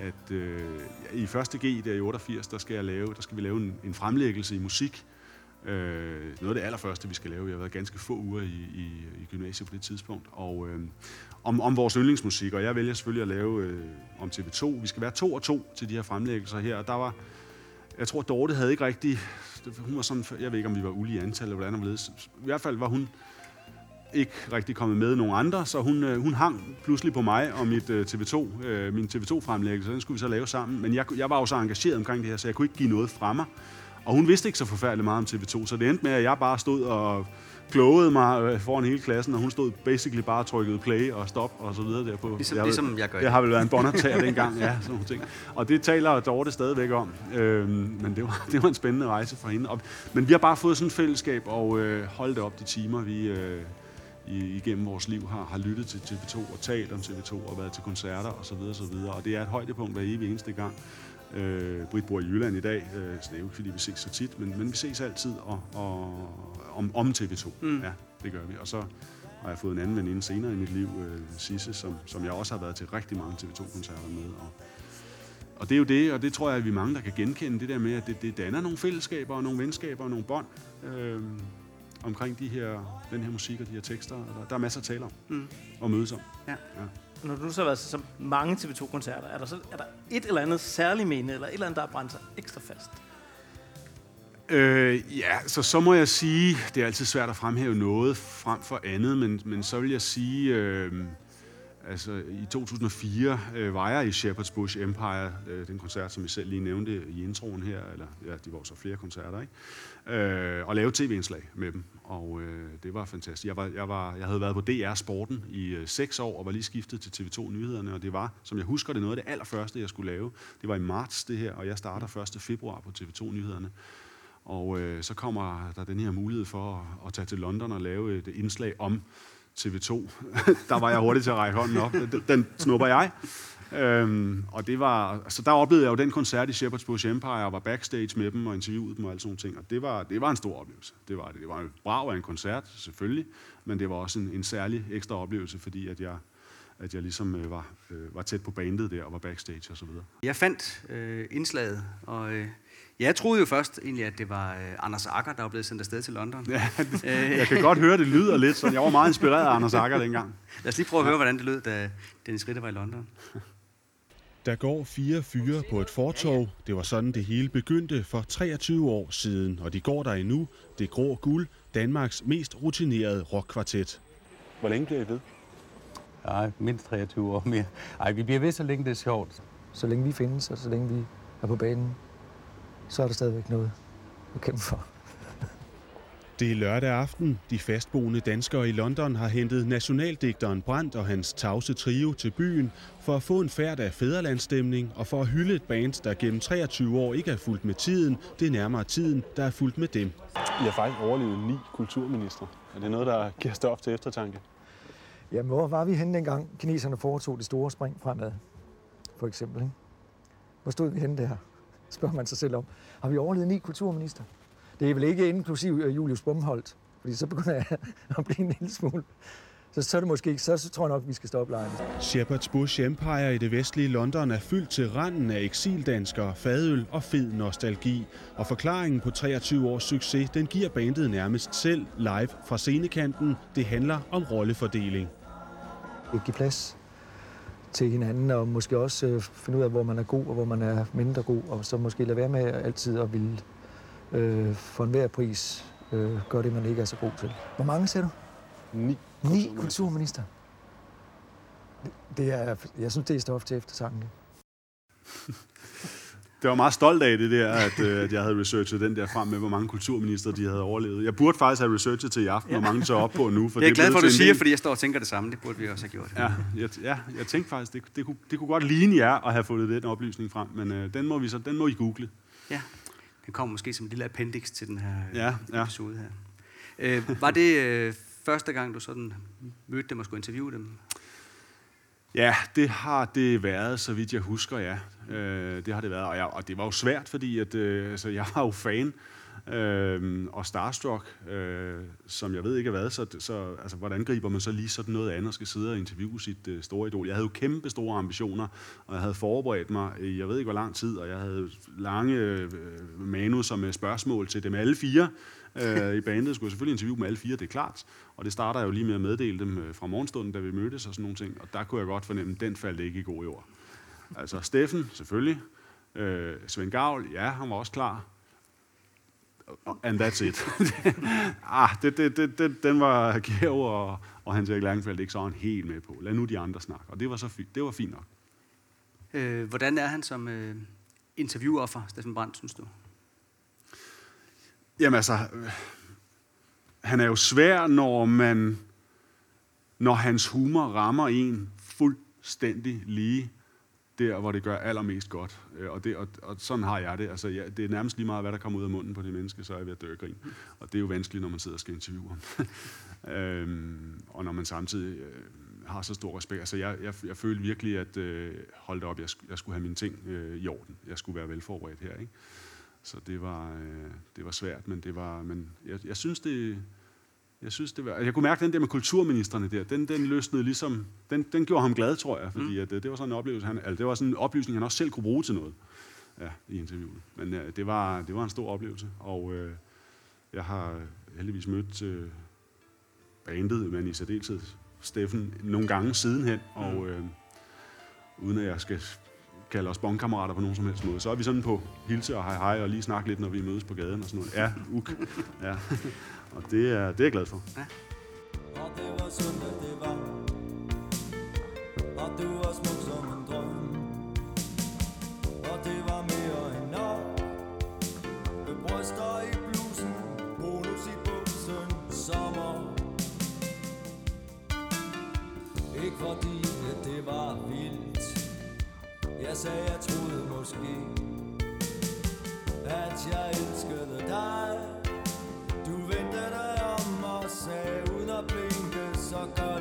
at øh, i første G, der i 88, der skal, jeg lave, der skal vi lave en, en fremlæggelse i musik. Øh, noget af det allerførste, vi skal lave. Jeg har været ganske få uger i, i, i gymnasiet på det tidspunkt. Og øh, om, om vores yndlingsmusik, og jeg vælger selvfølgelig at lave øh, om TV2. Vi skal være to og to til de her fremlæggelser her, og der var jeg tror, Dorte havde ikke rigtig... Hun var sådan, jeg ved ikke, om vi var ulige antal, eller hvordan hun I hvert fald var hun ikke rigtig kommet med nogen andre, så hun, øh, hun hang pludselig på mig og mit øh, TV2, øh, min TV2-fremlæggelse. Den skulle vi så lave sammen. Men jeg, jeg var jo så engageret omkring det her, så jeg kunne ikke give noget fra mig. Og hun vidste ikke så forfærdeligt meget om TV2, så det endte med, at jeg bare stod og klogede mig øh, foran hele klassen, og hun stod basically bare og trykkede play og stop og så videre derpå. Ligesom- jeg, ligesom jeg gør Jeg har vel været en båndoptager dengang, ja, sådan nogle ting. Og det taler Dorte stadigvæk om. Øhm, men det var, det var en spændende rejse for hende. Og, men vi har bare fået sådan et fællesskab, og øh, holdt det op de timer, vi øh, i, igennem vores liv har, har lyttet til TV2 og talt om TV2 og været til koncerter og så videre, så videre. Og det er et højdepunkt hver evig eneste gang. Øh, Britt bor i Jylland i dag, øh, så det er jo ikke, fordi vi ses så tit, men, men vi ses altid og, og, om, om TV2. Mm. Ja, det gør vi. Og så har jeg fået en anden veninde senere i mit liv, øh, Sisse, som, som jeg også har været til rigtig mange TV2-koncerter med. Og, og det er jo det, og det tror jeg, at vi er mange, der kan genkende, det der med, at det, det danner nogle fællesskaber og nogle venskaber og nogle bånd øh, omkring de her, den her musik og de her tekster. Og der, der er masser at tale om mm. og mødes om. Ja. Når du så har været til så mange TV2-koncerter, er der, så, er der et eller andet særligt minde, eller et eller andet, der har brændt sig ekstra fast? Øh, ja, så så må jeg sige, det er altid svært at fremhæve noget frem for andet, men, men så vil jeg sige, øh, altså i 2004 øh, var jeg i Shepherd's Bush Empire, øh, den koncert, som jeg selv lige nævnte i introen her, eller ja, de var så flere koncerter, ikke? Øh, og lave tv-indslag med dem, og øh, det var fantastisk. Jeg, var, jeg, var, jeg havde været på DR Sporten i øh, seks år, og var lige skiftet til TV2 Nyhederne, og det var, som jeg husker det, noget af det allerførste, jeg skulle lave. Det var i marts det her, og jeg starter 1. februar på TV2 Nyhederne. Og øh, så kommer der den her mulighed for at, at tage til London og lave et indslag om TV2. der var jeg hurtigt til at række hånden op. Den, den snupper jeg. Øhm, og det var, så der oplevede jeg jo den koncert i Shepherd's Bush Empire, og var backstage med dem og interviewede dem og alle sådan ting. Og det var, det var en stor oplevelse. Det var det. Det var en brav af en koncert, selvfølgelig, men det var også en, en særlig ekstra oplevelse, fordi at jeg, at jeg ligesom øh, var, øh, var tæt på bandet der og var backstage og så videre. Jeg fandt øh, indslaget, og øh, jeg troede jo først egentlig, at det var øh, Anders Akker, der var blevet sendt afsted til London. Ja, jeg kan godt høre, det lyder lidt sådan. Jeg var meget inspireret af Anders Akker dengang. Lad os lige prøve at høre, hvordan det lød, da Dennis Ritter var i London. Der går fire fyre på et fortog. Det var sådan, det hele begyndte for 23 år siden, og de går der endnu. Det grå guld, Danmarks mest rutinerede rockkvartet. Hvor længe bliver I ved? Nej, mindst 23 år mere. Ej, vi bliver ved, så længe det er sjovt. Så længe vi findes, og så længe vi er på banen, så er der stadigvæk noget at kæmpe for. Det er lørdag aften. De fastboende danskere i London har hentet nationaldigteren Brandt og hans tavse trio til byen for at få en færd af fæderlandsstemning og for at hylde et band, der gennem 23 år ikke er fulgt med tiden. Det er nærmere tiden, der er fulgt med dem. I har faktisk overlevet ni kulturministre. Er det noget, der giver stof til eftertanke? Jamen, hvor var vi henne dengang kineserne foretog det store spring fremad, for eksempel? Ikke? Hvor stod vi henne der? Spørger man sig selv om. Har vi overlevet ni kulturminister? Det er vel ikke inklusiv øh, Julius Bumholdt, fordi så begynder jeg at blive en lille smule. Så, så er det måske ikke, så, så tror jeg nok, vi skal stoppe lejen. Shepherd's Bush Empire i det vestlige London er fyldt til randen af eksildanskere, fadøl og fed nostalgi. Og forklaringen på 23 års succes, den giver bandet nærmest selv live fra scenekanten. Det handler om rollefordeling. Ikke give plads til hinanden, og måske også øh, finde ud af, hvor man er god, og hvor man er mindre god, og så måske lade være med altid at ville øh, for enhver pris øh, gøre det, man ikke er så god til. Hvor mange ser du? Ni. Ni kulturminister. Det, det er, jeg synes, det er stof til eftertanke. Det var meget stolt af det der, at, øh, at jeg havde researchet den der frem med, hvor mange kulturminister de havde overlevet. Jeg burde faktisk have researchet til i aften, hvor mange så op på nu. For Det er jeg glad blevet for, at du siger, del- fordi jeg står og tænker det samme. Det burde vi også have gjort. Ja, jeg, ja, jeg tænkte faktisk, det, det, kunne, det kunne godt ligne jer at have fået den oplysning frem, men øh, den, må vi så, den må I google. ja. Den kommer måske som en lille appendix til den her øh, Ja, ja. episode her. Øh, var det øh, første gang, du sådan mødte dem og skulle interviewe dem? Ja, det har det været, så vidt jeg husker, ja. Øh, det har det været, og, jeg, og det var jo svært, fordi at, øh, altså, jeg var jo fan øh, og starstruck, øh, som jeg ved ikke hvad, så, så altså, hvordan griber man så lige sådan noget andet og skal sidde og interviewe sit øh, store idol? Jeg havde jo kæmpe store ambitioner, og jeg havde forberedt mig i jeg ved ikke hvor lang tid, og jeg havde lange øh, manus med spørgsmål til dem alle fire, øh, i bandet. Skulle selvfølgelig interviewe dem alle fire, det er klart. Og det starter jeg jo lige med at meddele dem øh, fra morgenstunden, da vi mødtes og sådan nogle ting. Og der kunne jeg godt fornemme, at den faldt ikke i god jord. Altså Steffen, selvfølgelig. Øh, Svend Gavl, ja, han var også klar. And that's it. ah, det, det, det, det, den var Georg og, og Hans Erik Langenfeldt ikke sådan helt med på. Lad nu de andre snakke. Og det var, så fi, det var fint nok. Øh, hvordan er han som øh, interviewoffer, Steffen Brandt, synes du? Jamen altså, øh, han er jo svær, når man, når hans humor rammer en fuldstændig lige der, hvor det gør allermest godt. Øh, og, det, og, og sådan har jeg det. Altså, ja, det er nærmest lige meget, hvad der kommer ud af munden på det menneske, så er jeg ved at dø af grin. Og det er jo vanskeligt, når man sidder og skal interviewe ham. øhm, og når man samtidig... Øh, har så stor respekt. Altså, jeg, jeg, jeg følte virkelig, at øh, holdt op, jeg, jeg skulle have mine ting øh, i orden. Jeg skulle være velforberedt her, ikke? Så det var, øh, det var svært, men, det var, men jeg, jeg synes, det, jeg synes, det var... Jeg kunne mærke den der med kulturministerne der, den, den løsnede ligesom... Den, den gjorde ham glad, tror jeg, fordi mm. at, øh, det var sådan en oplevelse, han, altså, det var sådan en oplysning, han også selv kunne bruge til noget ja, i interviewet. Men ja, det, var, det var en stor oplevelse, og øh, jeg har heldigvis mødt øh, bandet, men i særdeleshed Steffen, nogle gange sidenhen, og øh, uden at jeg skal kalde os bondkammerater på nogen som helst måde, så er vi sådan på hilse og hej hej og lige snakke lidt, når vi mødes på gaden og sådan noget. Ja, uk. Ja. Og det er, det er jeg glad for. Og det var søndag, det var. Og du var smuk som en drøm. Og det var mere end nok. Med bryster i blusen Bonus i buksen Sommer. Ikke fordi at det var vildt. Jeg sagde jeg troede måske At jeg elskede dig dig om og sagde uden at blinke, så gør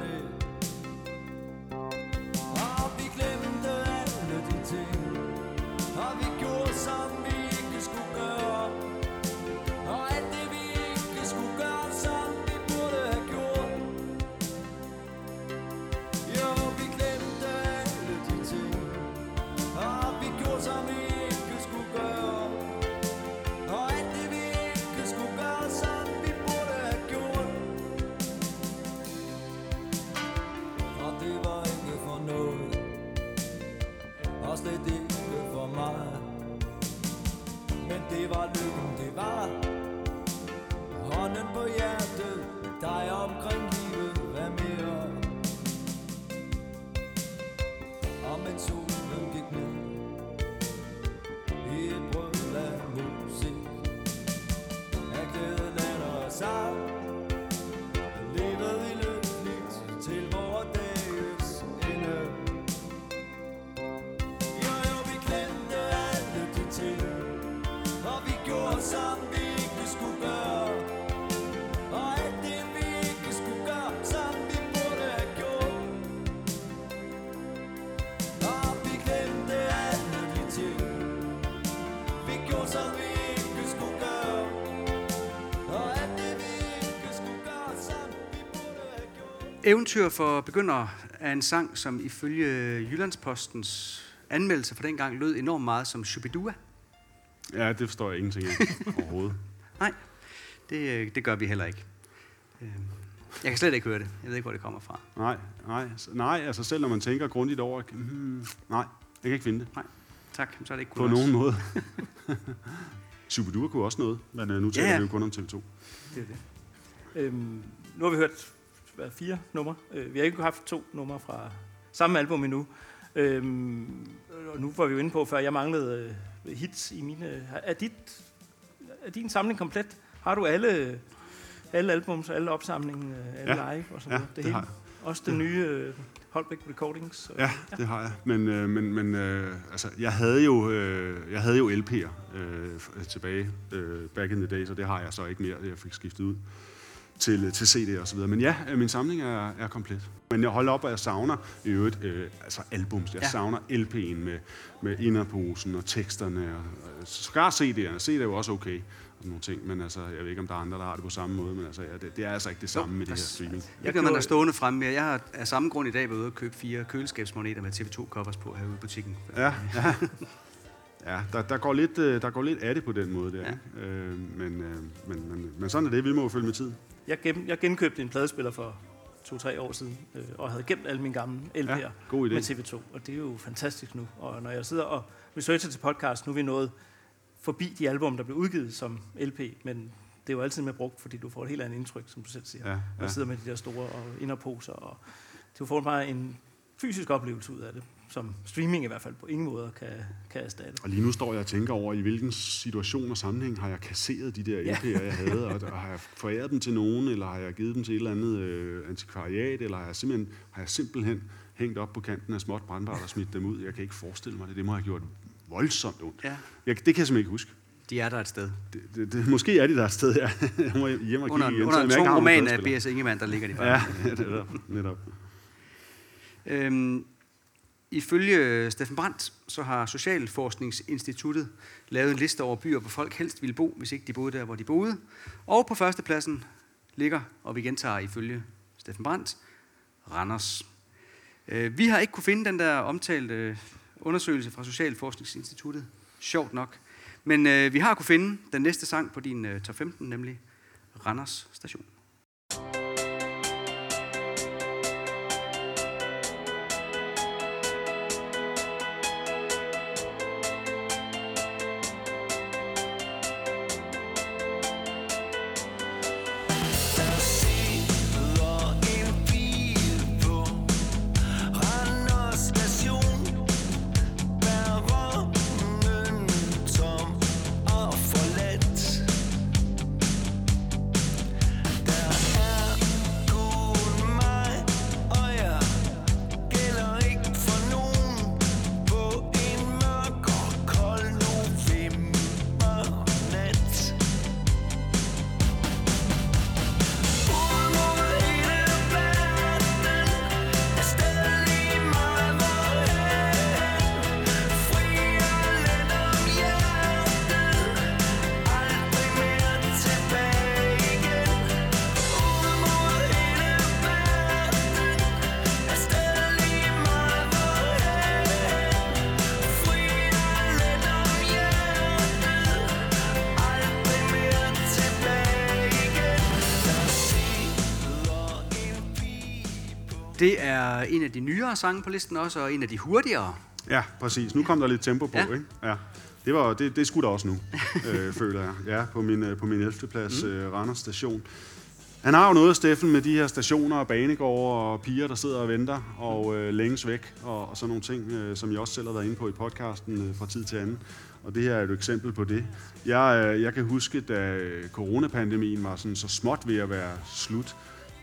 Eventyr for begyndere er en sang, som ifølge Jyllandspostens anmeldelse for dengang lød enormt meget som Shubidua. Ja, det forstår jeg ingenting af overhovedet. Nej, det, øh, det gør vi heller ikke. Øh, Jeg kan slet ikke høre det. Jeg ved ikke, hvor det kommer fra. Nej, nej, så- nej, altså selv når man tænker grundigt over, hmm, nej, jeg kan ikke finde det. Nej, tak. Så er det ikke På nogen måde. Superdua kunne også noget, men uh, nu taler Ja, ja. vi jo kun om TV2. Det er det. Øhm, nu har vi hørt hvad, fire numre. Øh, vi har ikke haft to numre fra samme album endnu. Øhm, og nu var vi jo inde på, før jeg manglede øh, hits i mine... Er, dit, er din samling komplet? Har du alle, alle albums, alle opsamlinger, alle Ja. live og sådan Ja, noget? det hele? har jeg. Også den nye øh, Holbæk Recordings? og- Ja, det har jeg. Men, øh, men, men øh, altså, jeg havde jo, øh, jeg havde jo LP'er øh, tilbage øh, back in the days, og det har jeg så ikke mere, det jeg fik skiftet ud til, til CD'er og så videre. Men ja, øh, min samling er, er komplet. Men jeg holder op, og jeg savner i øvrigt øh, altså albums. Jeg Ja. savner LP'en med, med inderposen og teksterne. Og, og sågar CD'erne. CD er jo også okay og sådan nogle ting. Men altså, jeg ved ikke, om der er andre, der har det på samme måde. Men altså, ja, det, det er altså ikke det samme med det her streaming. Jeg kan man er stående fremme med. Jeg har af samme grund i dag været ude og købe fire køleskabsmoneter med TV2-covers på herude i butikken. Ja, ja. ja der, der, går lidt, øh, der går lidt af det på den måde der. Ja. Ja. Øh, men, øh, men, men, men sådan er det. Vi må jo følge med tiden. Jeg, gem, jeg genkøbte en pladespiller for to-tre år siden, øh, og havde gemt alle mine gamle LP'er Ja, god idé. med TV2. Og det er jo fantastisk nu. Og når jeg sidder og researcher til podcast, nu er vi nået forbi de album, der blev udgivet som LP, men det er jo altid med brugt, fordi du får et helt andet indtryk, som du selv siger. Ja, Og ja. sidder med de der store og inderposer, og du får bare en fysisk oplevelse ud af det, som streaming i hvert fald på ingen måde kan, kan erstatte. Og lige nu står jeg og tænker over, i hvilken situation og sammenhæng har jeg kasseret de der Ja. LP'er, jeg havde, og, og har jeg foræret dem til nogen, eller har jeg givet dem til et eller andet øh, antikvariat, eller har jeg simpelthen, har jeg simpelthen hængt op på kanten af småt brandbart og smidt dem ud. Jeg kan ikke forestille mig det. Det må have gjort voldsomt ondt. Ja. Jeg, det kan jeg simpelthen ikke huske. De er der et sted. Det, det, det, måske er de der et sted, ja. Jeg må hjem og kigge Under, igen, under en tung roman af. B.S. Ingemann, der ligger de bare. Ja, netop. netop. Øhm, ifølge øh, Steffen Brandt, så har Socialforskningsinstituttet lavet en liste over byer, hvor folk helst ville bo, hvis ikke de boede der, hvor de boede. Og på førstepladsen ligger, og vi gentager ifølge Steffen Brandt, Randers. Øh, vi har ikke kunne finde den der omtalte øh, undersøgelse fra Socialforskningsinstituttet. Sjovt nok. Men vi har kunne finde den næste sang på din top 15, nemlig Randers Station. Nyere sange på listen også, og en af de hurtigere. Ja, præcis. Nu kom der lidt tempo på, Ja. ikke? Ja. Det, var, det, det skulle der også nu, øh, føler jeg. Ja, på min, øh, på min 11. plads, mm. øh, Randers Station. Han har jo noget, Steffen, med de her stationer og banegårde og piger, der sidder og venter og øh, længes væk og, og sådan nogle ting, øh, som jeg også selv har været inde på i podcasten øh, fra tid til anden. Og det her er et eksempel på det. Jeg, øh, jeg kan huske, da coronapandemien var sådan så småt ved at være slut,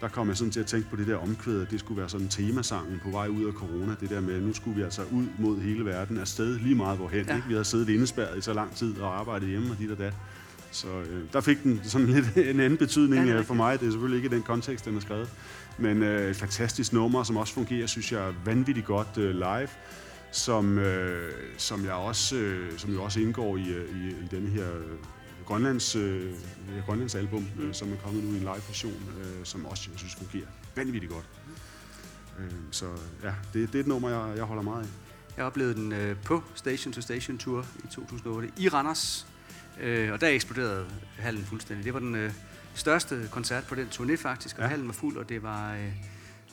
der kom jeg sådan til at tænke på det der omkvæd, at det skulle være sådan temasangen på vej ud af corona. Det der med, at nu skulle vi altså ud mod hele verden, afsted lige meget hvorhen. Ja. Ikke? Vi havde siddet indespærret i så lang tid og arbejdet hjemme og dit og dat. Så øh, der fik den sådan lidt en anden betydning Ja, ja, for mig. Det er selvfølgelig ikke i den kontekst, den er skrevet. Men øh, et fantastisk nummer, som også fungerer, synes jeg, vanvittigt godt øh, live. Som, øh, som, jeg også, øh, som jo også indgår i, øh, i, i den her øh, Grønlands, øh, Grønlands album, øh, som er kommet nu i en live version, øh, som også jeg synes fungerer vanvittigt godt. Øh, så ja, det, det er et nummer, jeg, jeg holder meget af. Jeg oplevede den øh, på Station to Station Tour i 2008 i Randers, øh, og der eksploderede hallen fuldstændig. Det var den øh, største koncert på den turné faktisk, og ja. Hallen var fuld, og det var øh,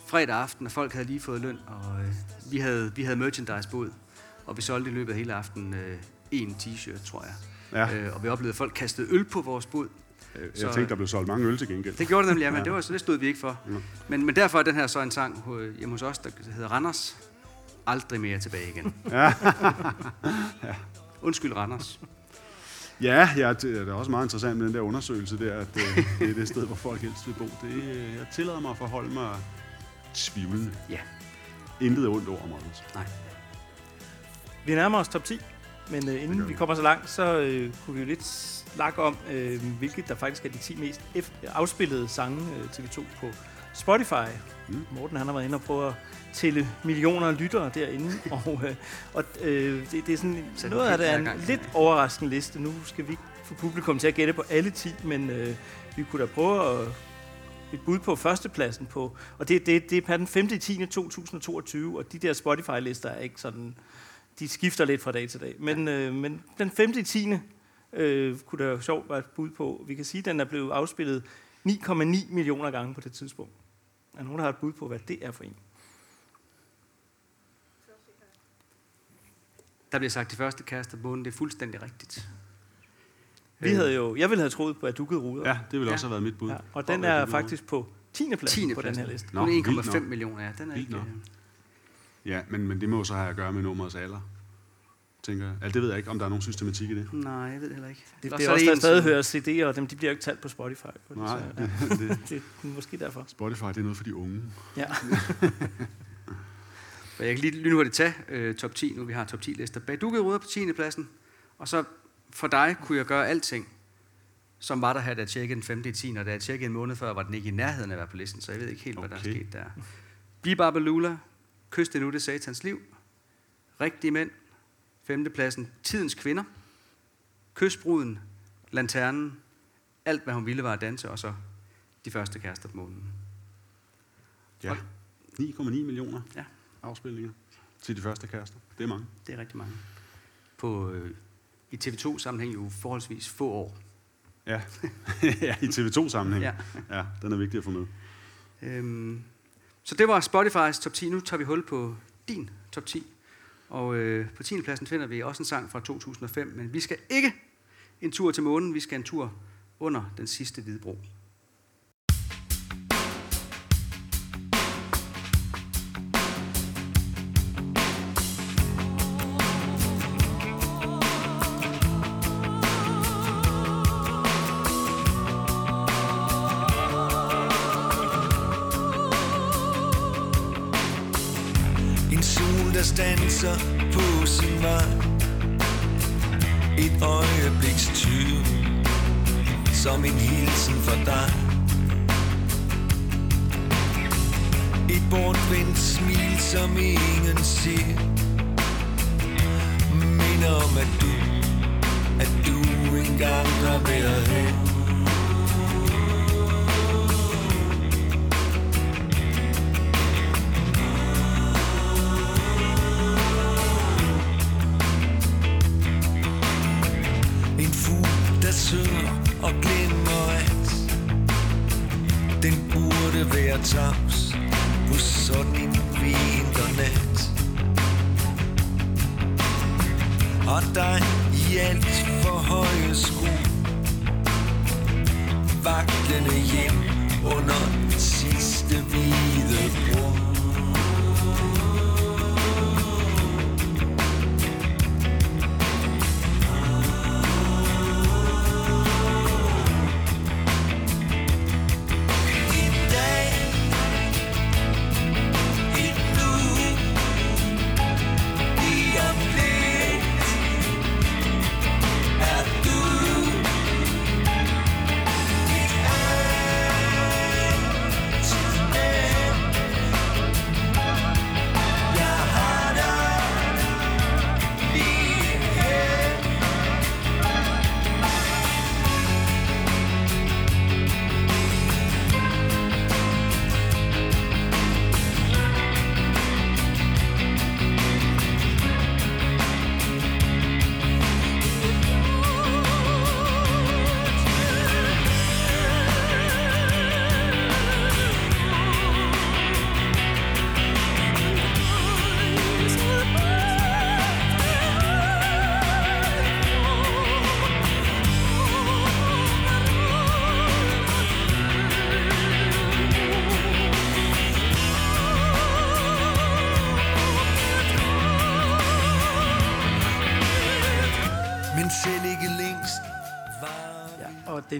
fredag aften, og folk havde lige fået løn, og øh, vi havde, vi havde merchandise-båd, og vi solgte i løbet af hele aftenen øh, en t-shirt, tror jeg. Ja. Øh, og vi oplevede, at folk kastede øl på vores båd. Jeg Så- tænkte, der blev solgt mange øl til gengæld. Det gjorde det nemlig, ja, men Ja. det, var, så det stod vi ikke for. Ja. Men, men derfor er den her så en sang øh, hjemme hos os, der hedder Randers. Aldrig mere tilbage igen. Ja. Undskyld, Randers. Ja, ja, det er også meget interessant med den der undersøgelse der, at øh, det er det sted, hvor folk helst vil bo. Det, øh, jeg tillader mig at forholde mig tvivlende. Ja. Intet er ondt over mig. altså. Nej. Vi nærmer os top 10, men øh, inden vi kommer så langt, så øh, kunne vi jo lidt snakke om, øh, hvilket der faktisk er de 10 mest ef- afspillede sange øh, TV2 på Spotify. Mm. Morten han har været inde og prøve at tælle millioner af lyttere derinde, og, øh, og øh, det, det er sådan Så noget af det er en gang. lidt overraskende liste. Nu skal vi ikke få publikum til at gætte på alle 10, men øh, vi kunne da prøve at et bud på førstepladsen på, og det, det, det er per den 5. 10. 2022, og de der Spotify-lister er ikke sådan, de skifter lidt fra dag til dag. Men, øh, men den 5. 10. Øh, kunne der jo sjovt være et bud på. Vi kan sige, at den er blevet afspillet 9,9 millioner gange på det tidspunkt. Er der nogen, der har et bud på, hvad det er for en? Der bliver sagt, de første kærester på månen, det er fuldstændig rigtigt. Vi Øh, havde jo, jeg ville have troet på Adukket Ruder. Ja, det ville Ja. også have været mit bud. ja, og den at er det faktisk på 10. plads 10. på den her liste. Nå, Kun vildt 1,5 nok. millioner, ja. Den er ikke... Ja, men, men det må jo så have at gøre med nummerets alder, tænker jeg. Altså, det ved jeg ikke, om der er nogen systematik i det. Nej, jeg ved det heller ikke. Det, det så er også, der en, stadig hører CD'er, og dem, de bliver ikke talt på Spotify. På Nej, så, det, ja, det, det er måske derfor. Spotify, det er noget for de unge. Ja. Jeg kan lige lynhurtigt tage øh, top 10, nu vi har top 10-lister. Baduket Ruder på 10. pladsen, og så for dig kunne jeg gøre alting, som var der her, da jeg tjekkede den 5. i 10. Og da jeg tjekkede en måned før, var den ikke i nærheden af at være på listen, så jeg ved ikke helt, hvad der er Okay. sket der. Biba Balula, Kys det nu, det satans liv. Rigtige mænd. Femtepladsen, Tidens kvinder. Kysbruden, Lanternen. Alt, hvad hun ville, var at danse, og så de første kærester på månen. Ja. 9,9 millioner Ja. afspilninger til de første kærester. Det er mange. Det er rigtig mange. På, øh, I TV2-sammenhæng jo forholdsvis få år. Ja, ja i TV2-sammenhæng. Ja. Ja. ja, den er vigtig at få med. Øhm, så det var Spotify's top 10. Nu tager vi hul på din top 10. Og øh, på 10. pladsen finder vi også en sang fra 2005, men vi skal ikke en tur til månen, vi skal en tur under den sidste hvide bro. Viser på sin vej. Et øjebliks tvivl Som en hilsen for dig. Et bortvendt smil, som ingen ser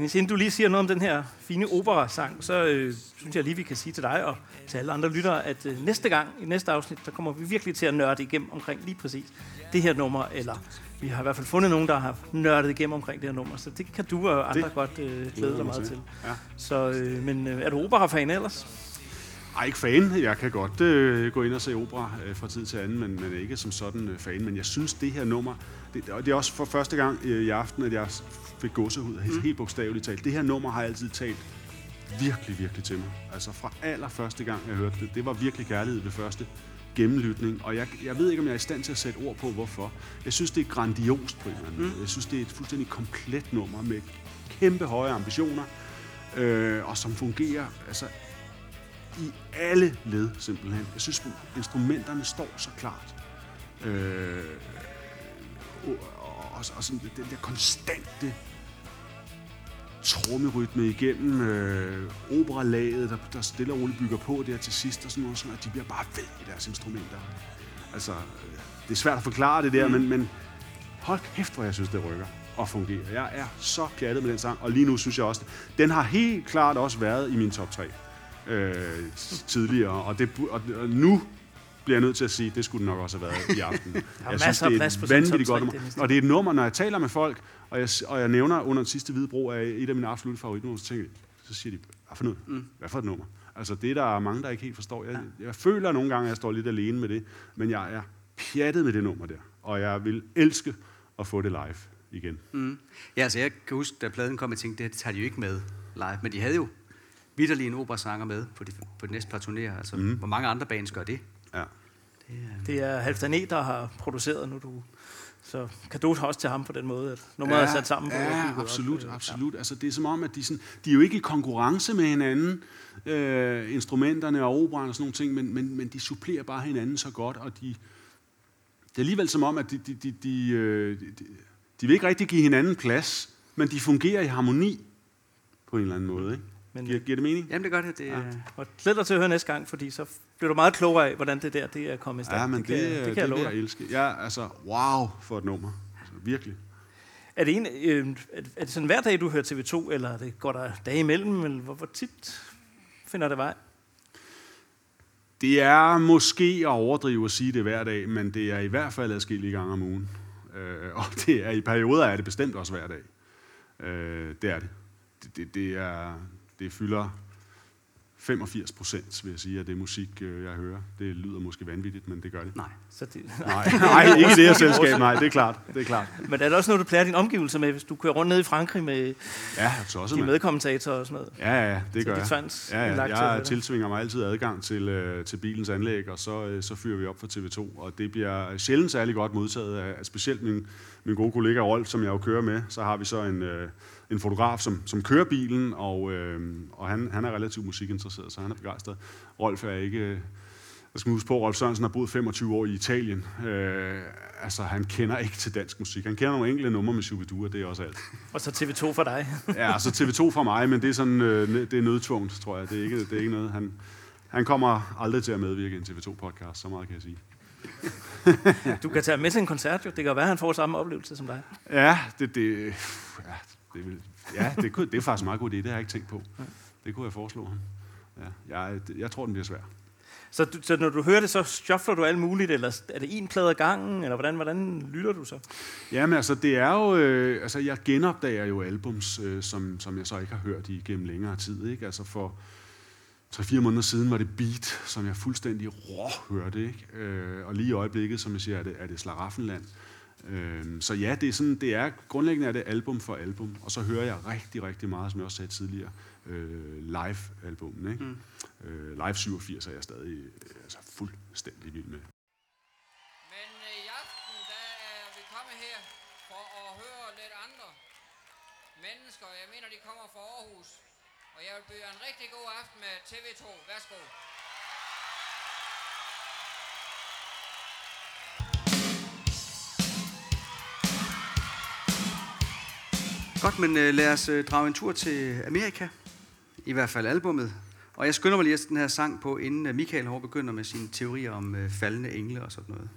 Dennis, inden du lige siger noget om den her fine operasang, så øh, synes jeg lige, vi kan sige til dig og til alle andre lyttere, at øh, næste gang, i næste afsnit, der kommer vi virkelig til at nørde igennem omkring lige præcis det her nummer, eller vi har i hvert fald fundet nogen, der har nørdet igennem omkring det her nummer, så det kan du og andre Det godt øh, glæde dig meget til. til. Ja. Så, øh, men øh, er du operafan ellers? Ej, ikke fan. Jeg kan godt øh, gå ind og se opera øh, fra tid til anden, men, men ikke som sådan øh, fan. Men jeg synes, det her nummer, det, og det er også for første gang øh, i aften, at jeg fik gåsehud, mm. helt bogstaveligt talt. Det her nummer har altid talt virkelig, virkelig til mig. Altså fra allerførste gang, jeg hørte det, det var virkelig kærlighed ved første gennemlytning. Og jeg, jeg ved ikke, om jeg er i stand til at sætte ord på, hvorfor. Jeg synes, det er grandiost på en eller anden måde. Jeg synes, det er et fuldstændig komplet nummer med kæmpe høje ambitioner, øh, og som fungerer altså, i alle led simpelthen. Jeg synes, instrumenterne står så klart. Øh, og, og, og sådan den der konstante trommerytme igennem øh, operalaget, der, der stille og roligt bygger på der til sidst, og sådan noget, sådan, at de bliver bare ved i deres instrumenter. Altså, øh, det er svært at forklare det der, mm. men, men hold kæft, hvor jeg synes, det rykker og fungerer. Jeg er så pjattet med den sang, og lige nu synes jeg også, den har helt klart også været i min top 3 øh, tidligere, og, det, og, og nu bliver jeg nødt til at sige, det skulle den nok også have været i aften. jeg masser af det er et vanvittigt godt nummer. Og det er et nummer, når jeg taler med folk, og jeg, og jeg nævner under den sidste hvide bro af et af mine absolutte favoritnummer, så tænker jeg, Så siger de, hvad for noget? Mm. Hvad for et nummer? Altså det, der er mange, der ikke helt forstår. Jeg, ja. jeg føler nogle gange, at jeg står lidt alene med det, men jeg er pjattet med det nummer der. Og jeg vil elske at få det live igen. Mm. Ja, altså jeg kan huske, da pladen kom, jeg tænkte, det tager de jo ikke med live. Men de havde jo vidderlig en operasanger med på de, på de næste par turnéer. Altså, mm. hvor mange andre bands gør det? Ja. Det er Halvdan E., der har produceret nu. Du, så kado også til ham på den måde, at nummeret er sat sammen på. Ja, bygget op. absolut, absolut. Altså, det er som om, at de, sådan, de er jo ikke i konkurrence med hinanden, øh, instrumenterne og operan og sådan nogle ting, men, men, men de supplerer bare hinanden så godt, og de, det er alligevel som om, at de, de, de, de, øh, de, de, de vil ikke rigtig give hinanden plads, men de fungerer i harmoni på en eller anden måde. Ikke? Men- giver, giver det mening? Jamen, det gør det. det Ja. ja. Og glæd dig til at høre næste gang, fordi så bliver du meget klogere af, hvordan det der det er kommet i stand. Ja, men det, kan, det, det, det, kan det jeg jeg elske. Ja, altså, wow for et nummer. Altså, virkelig. Er det, en, øh, er det- er det sådan hver dag, du hører TV2, eller er det, går der dage imellem, eller hvor, hvor tit finder det vej? Det er måske at overdrive at sige det hver dag, men det er i hvert fald adskillige gange om ugen. Øh, og det er i perioder er det bestemt også hver dag. Øh, det er det. Det, det, det, er, det fylder 85 procent, vil jeg sige, af det musik, øh, jeg hører. Det lyder måske vanvittigt, men det gør det. Nej. Så det, Nej, nej ikke i det her selskab, nej, det er klart. Det er klart. Men er der også noget, du plejer din omgivelser med, hvis du kører rundt ned i Frankrig med Ja, også dine medkommentatorer og sådan noget? Ja, ja, det gør jeg. tvangs- Ja, ja, til jeg det. tiltvinger mig altid adgang til, øh, til bilens anlæg, og så, øh, så fyrer vi op for TV2. Og det bliver sjældent særlig godt modtaget af af specielt min, min gode kollega Rolf, som jeg jo kører med. Så har vi så en, øh, en fotograf, som, som kører bilen, og, øh, og han, han er relativt musikinteresseret, så han er begejstret. Rolf er ikke... øh, Jeg skal huske på, at Rolf Sørensen har boet 25 år i Italien. Øh, altså, han kender ikke til dansk musik. Han kender nogle enkelte numre med Shubidua, det er også alt. Og så TV2 for dig. Ja, altså TV2 fra mig, men det er sådan, øh, det er nødtvunget, tror jeg. Det er ikke, det er ikke noget, han, han kommer aldrig til at medvirke i en TV2-podcast, så meget kan jeg sige. Du kan tage med til en koncert, jo. Det kan være, at han får samme oplevelse som dig. Ja, det, det, ja, det, vil, ja, det, kunne, det er faktisk en meget god idé, det har jeg ikke tænkt på. Det kunne jeg foreslå ham. Ja, jeg, jeg tror, den bliver svær. Så, du, så når du hører det, så shuffler du alt muligt, eller er det en plade ad gangen, eller hvordan, hvordan lytter du så? Jamen altså, det er jo... Øh, altså, jeg genopdager jo albums, øh, som, som jeg så ikke har hørt i gennem længere tid. Ikke? Altså for 3-4 måneder siden var det Beat, som jeg fuldstændig rå hørte. Ikke? Øh, og lige i øjeblikket, som jeg siger, er det, er det Slaraffenland. Øh, så ja, det er, sådan, det er grundlæggende er det album for album. Og så hører jeg rigtig, rigtig meget, som jeg også sagde tidligere, øh, live-albumen. Ikke? Mm. Øh, live 87 er jeg stadig øh, altså, fuldstændig vild med. Men øh, i aften, der er vi kommet her for at høre lidt andre mennesker. Jeg mener, de kommer fra Aarhus. Og jeg vil byde en rigtig god aften med TV2. Værsgo. Godt, men øh, lad os øh, drage en tur til Amerika. I hvert fald albummet. Og jeg skynder mig lige at den her sang på, inden øh, Michael Hård begynder med sine teorier om øh, faldende engle og sådan noget.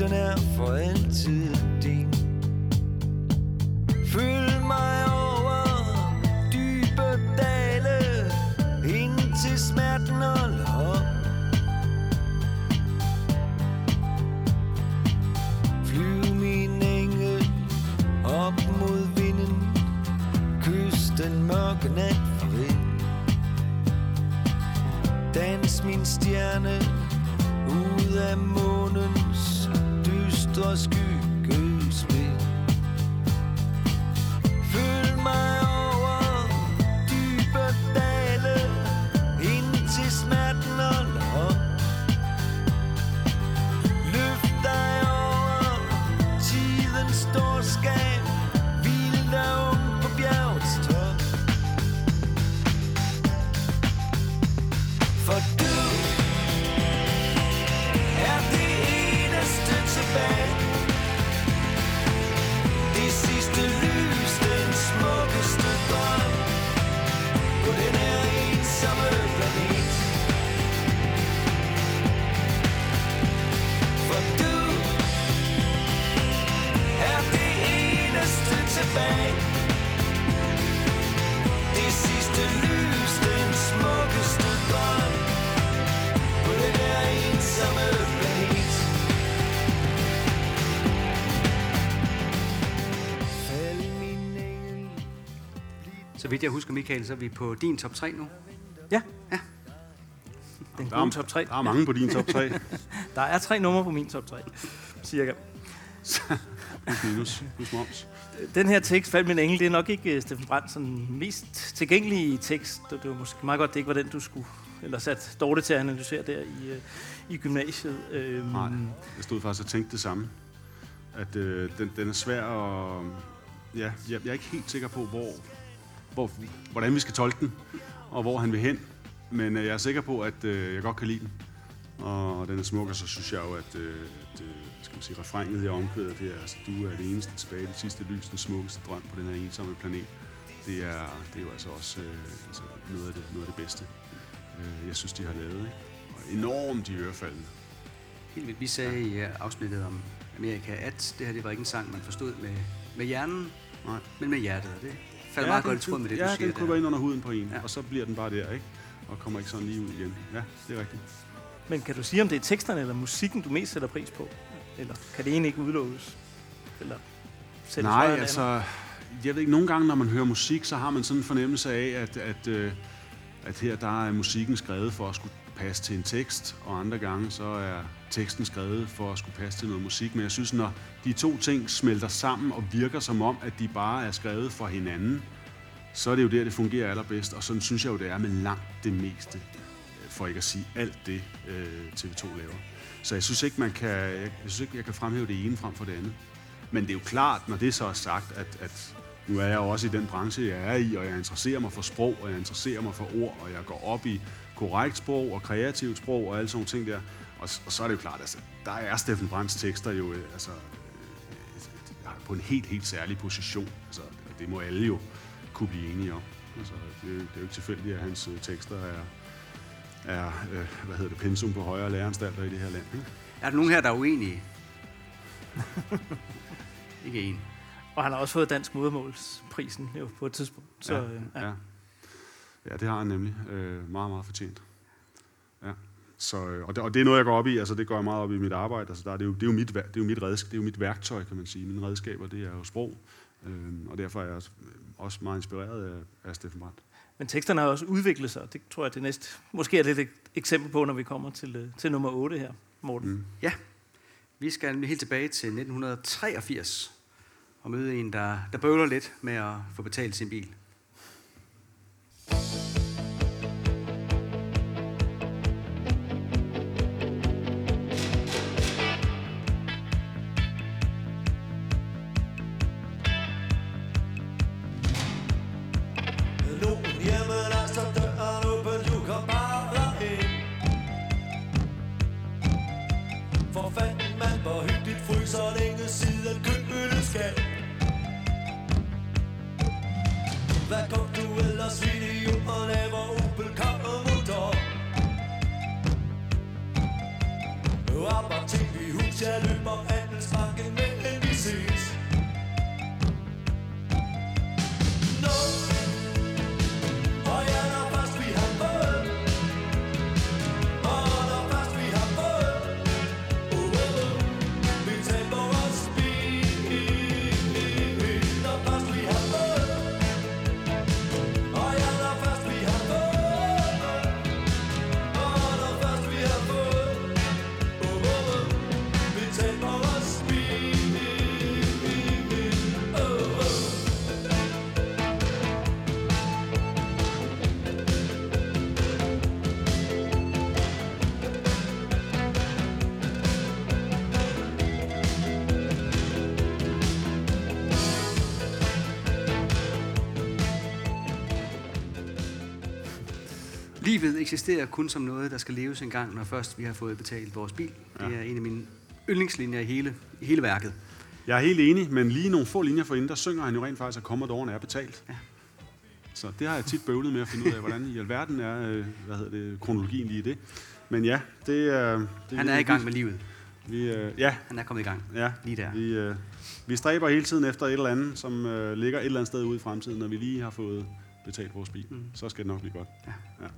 Længsten er for altid vidt jeg husker, Michael, så er vi på din top 3 nu. Ja. Ja. Den Der er- top 3. der er mange på din top 3. der er tre numre på min top 3, cirka. Plus minus. Plus moms. Den her tekst, Fald min engel, det er nok ikke uh, Steffen Brandt sådan mest tilgængelige tekst. Det det var måske meget godt, det ikke var den, du skulle eller sat Dorte til at analysere der i, uh, i gymnasiet. Øhm, Nej, jeg stod faktisk og tænkte det samme. At øh, den, den er svær at... Ja, jeg, jeg er ikke helt sikker på, hvor, hvor, hvordan vi skal tolke den, og hvor han vil hen. Men øh, jeg er sikker på, at øh, jeg godt kan lide den. Og den er smuk, og så synes jeg jo, at, øh, at øh, skal man sige, refrænet i omkvædet, det er, altså, du er det eneste tilbage, det sidste lys, den smukkeste drøm på den her ensomme planet. Det er, det er jo altså også øh, altså noget, af det, noget af det bedste, øh, jeg synes, de har lavet. Ikke? Og enormt i ørefaldene. Helt vildt. Vi sagde i uh, afsnittet om Amerika, at det her det var ikke en sang, man forstod med, med hjernen, Nej. men med hjertet. Og Det falder ja, meget den godt i tråd med det, ja, du siger den kryber ind under huden på en, Ja. ja. og så bliver den bare der, ikke? Og kommer ikke sådan lige ud igen. Ja, det er rigtigt. Men kan du sige, om det er teksterne eller musikken, du mest sætter pris på? Eller kan det egentlig ikke udelukkes? Eller Nej, altså, jeg ved ikke, nogle gange, når man hører musik, så har man sådan en fornemmelse af, at, at, øh, at her der er musikken skrevet for at skulle passe til en tekst, og andre gange så er teksten skrevet for at skulle passe til noget musik. Men jeg synes, når de to ting smelter sammen og virker som om, at de bare er skrevet for hinanden, så er det jo der, det fungerer allerbedst. Og sådan synes jeg jo, det er med langt det meste, øh, for ikke at sige alt det, øh, TV2 laver. Så jeg synes ikke, man kan, jeg, synes ikke, jeg kan fremhæve det ene frem for det andet. Men det er jo klart, når det så er sagt, at, at nu er jeg også i den branche, jeg er i, og jeg interesserer mig for sprog, og jeg interesserer mig for ord, og jeg går op i korrekt sprog og kreativt sprog og alle sådan nogle ting der. Og, og så er det jo klart, altså, der er Steffen Brands tekster jo øh, altså, øh, på en helt, helt særlig position. Altså, det må alle jo kunne blive enige om. Altså, det, er jo- det er jo ikke tilfældigt, at hans øh, tekster er, er øh, hvad hedder det, pensum på højere læreanstalter i det her land. Ikke? Er der nogen her, der er uenige? ikke en. Og han har også fået dansk modermålsprisen jo, på et tidspunkt. Så, ja, øh, ja. ja, det har han nemlig. Øh, meget, meget fortjent. Ja. Så, øh, og, det, og det er noget, jeg går op i. Altså, det går jeg meget op i mit arbejde. Altså, der er, det, er jo, det, er jo mit, det, er jo mit redsk, det er jo mit værktøj, kan man sige. Mine redskaber, det er jo sprog. Øh, og derfor er jeg også, også meget inspireret af, af Steffen Brandt. Men teksterne har også udviklet sig. Det tror jeg, det næste måske er det et eksempel på, når vi kommer til, øh, til nummer 8 her, Morten. Mm. Ja, vi skal nemlig helt tilbage til 1983 og møde en, der, der bøvler lidt med at få betalt sin bil. Nogen jeg løber handelsbanken med en vi ses Livet eksisterer kun som noget, der skal leves en gang, når først vi har fået betalt vores bil. Det er en af mine yndlingslinjer i hele, i hele værket. Jeg er helt enig, men lige nogle få linjer forinden, der synger han jo rent faktisk, at Commodoren er betalt. Ja. Så det har jeg tit bøvlet med at finde ud af, hvordan i alverden er øh, hvad hedder det, kronologien lige i det. Men ja, det er... Det Han er i gang med livet. Vi, øh, ja, Han er kommet i gang. ja, Lige der. Vi, øh, vi stræber hele tiden efter et eller andet, som øh, ligger et eller andet sted ude i fremtiden, når vi lige har fået betalt vores bil. Mm. Så skal det nok blive godt. Ja. Ja.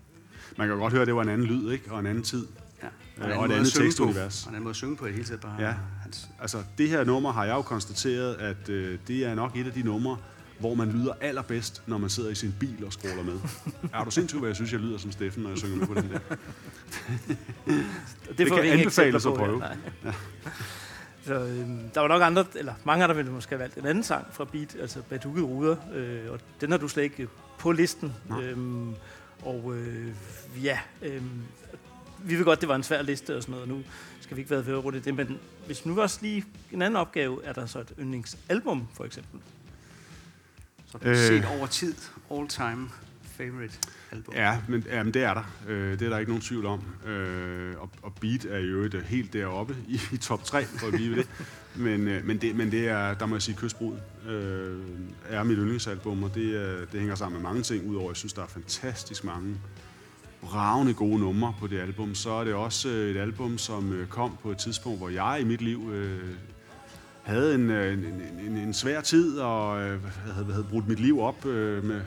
Man kan jo godt høre, at det var en anden lyd, ikke? Og en anden tid. Ja. og en et måde at andet synge tekstunivers. På. Og en anden måde at synge på i det hele taget bare. Ja. Hans, Altså, det her nummer har jeg jo konstateret, at øh, det er nok et af de numre, hvor man lyder allerbedst, når man sidder i sin bil og scroller med. er du sindssygt, hvad jeg synes, jeg lyder som Steffen, når jeg synger med på den der? det, det får kan anbefales at på, prøve. ja. Så øhm, der var nok andre, eller mange andre ville måske have valgt en anden sang fra Beat, altså Badukket Ruder, øh, og den har du slet ikke på listen. Nej. Og øh, ja, øhm, vi ved godt, det var en svær liste og sådan noget, nu skal vi ikke være ved at runde det, men hvis nu også lige en anden opgave, er der så et yndlingsalbum, for eksempel? Så øh. set over tid, all time favorite album. Ja, men, ja, men det er der. Øh, det er der ikke nogen tvivl om. Øh, og, og Beat er jo et helt deroppe i, i top 3, for at blive det. Men, øh, men, det, men det er, der må jeg sige, Kystbrud øh, er mit yndlingsalbum, og det, er, det hænger sammen med mange ting, udover at jeg synes, der er fantastisk mange bravende gode numre på det album. Så er det også øh, et album, som øh, kom på et tidspunkt, hvor jeg i mit liv øh, havde en, øh, en, en, en svær tid, og øh, havde, havde brudt mit liv op øh, med,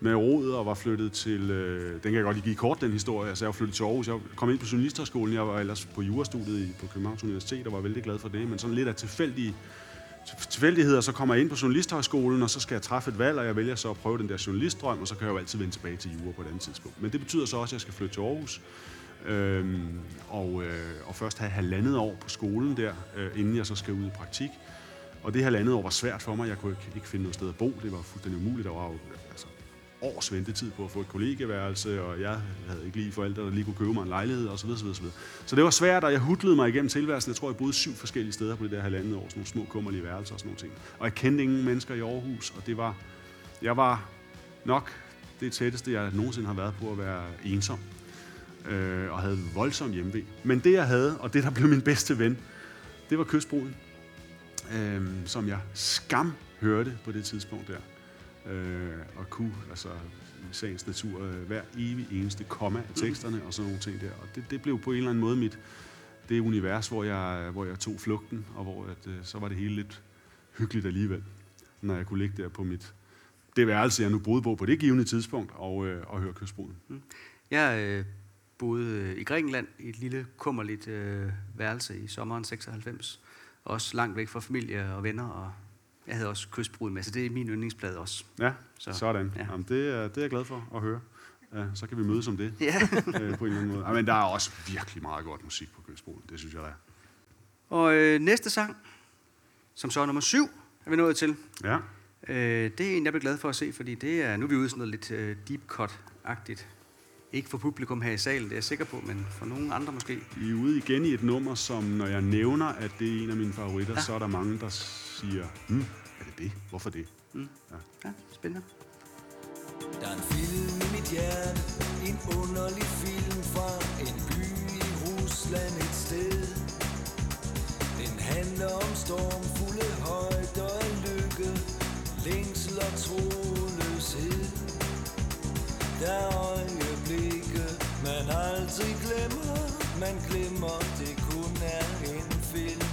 med råd og var flyttet til... Øh, den kan jeg godt lige give kort, den historie. Altså, jeg var flyttet til Aarhus. Jeg kom ind på Journalisterskolen. Jeg var ellers på jurastudiet på Københavns Universitet og var vældig glad for det. Men sådan lidt af tilfældige tilfældigheder, så kommer jeg ind på Journalisthøjskolen, og så skal jeg træffe et valg, og jeg vælger så at prøve den der journalistdrøm, og så kan jeg jo altid vende tilbage til jura på et andet tidspunkt. Men det betyder så også, at jeg skal flytte til Aarhus, øhm, og, øh, og først have halvandet år på skolen der, øh, inden jeg så skal ud i praktik. Og det halvandet år var svært for mig. Jeg kunne ikke, ikke finde noget sted at bo. Det var fuldstændig umuligt. Der var jo altså, års ventetid på at få et kollegeværelse, og jeg havde ikke lige forældre, der lige kunne købe mig en lejlighed, osv. Så, videre, så, videre. så det var svært, og jeg hudlede mig igennem tilværelsen. Jeg tror, jeg boede syv forskellige steder på det der halvandet år, sådan nogle små kummerlige værelser og sådan nogle ting. Og jeg kendte ingen mennesker i Aarhus, og det var, jeg var nok det tætteste, jeg nogensinde har været på at være ensom, øh, og havde voldsom hjemve. Men det, jeg havde, og det, der blev min bedste ven, det var kystbruden, øh, som jeg skam hørte på det tidspunkt der øh, og kunne altså sagens natur øh, hver evig eneste komma af teksterne og sådan nogle ting der. Og det, det blev på en eller anden måde mit det univers, hvor jeg, hvor jeg tog flugten, og hvor at, øh, så var det hele lidt hyggeligt alligevel, når jeg kunne ligge der på mit det værelse, jeg nu boede på på det givende tidspunkt, og, øh, og høre kystbruden. Jeg øh, boede øh, i Grækenland i et lille kummerligt øh, værelse i sommeren 96. Også langt væk fra familie og venner, og jeg havde også kystbrud med, så det er min yndlingsplade også. Ja, Så, så, sådan. ja. Ja. Jamen, det, er, det er jeg glad for at høre. Ja, så kan vi mødes om det Ja. øh, på en eller anden måde. Ja, men der er også virkelig meget godt musik på kystbruden, det synes jeg, der er. Og øh, næste sang, som så er nummer syv, er vi nået til. Ja. Øh, det er en, jeg bliver glad for at se, fordi det er, nu er vi ude sådan noget lidt øh, deep cut-agtigt. Ikke for publikum her i salen, det er jeg sikker på, men for nogle andre måske. I er ude igen i et nummer, som når jeg nævner, at det er en af mine favoritter, Ja. så er der mange, der siger, hm, er det det? Hvorfor det? Mm. Ja. Ja, spændende. Der er en film i mit hjerte, en underlig film fra en by i Rusland et sted. Den handler om stormfulde højder af lykke, længsel og troløshed. Der er man aldrig glemmer, man glemmer, det kun er en film.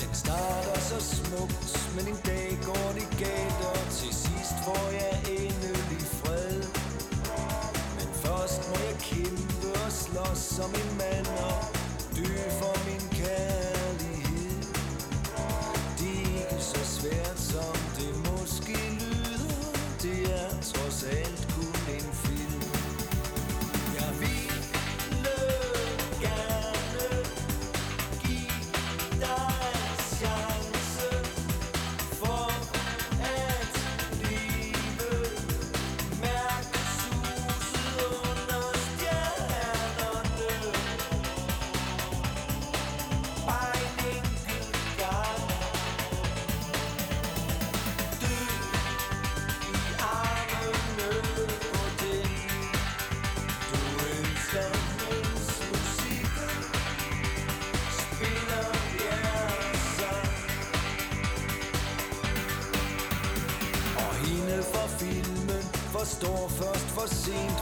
Den starter så smukt, men en dag går det galt, og til sidst får jeg endelig fred. Men først må jeg kæmpe og slås som en mand og dø for min kære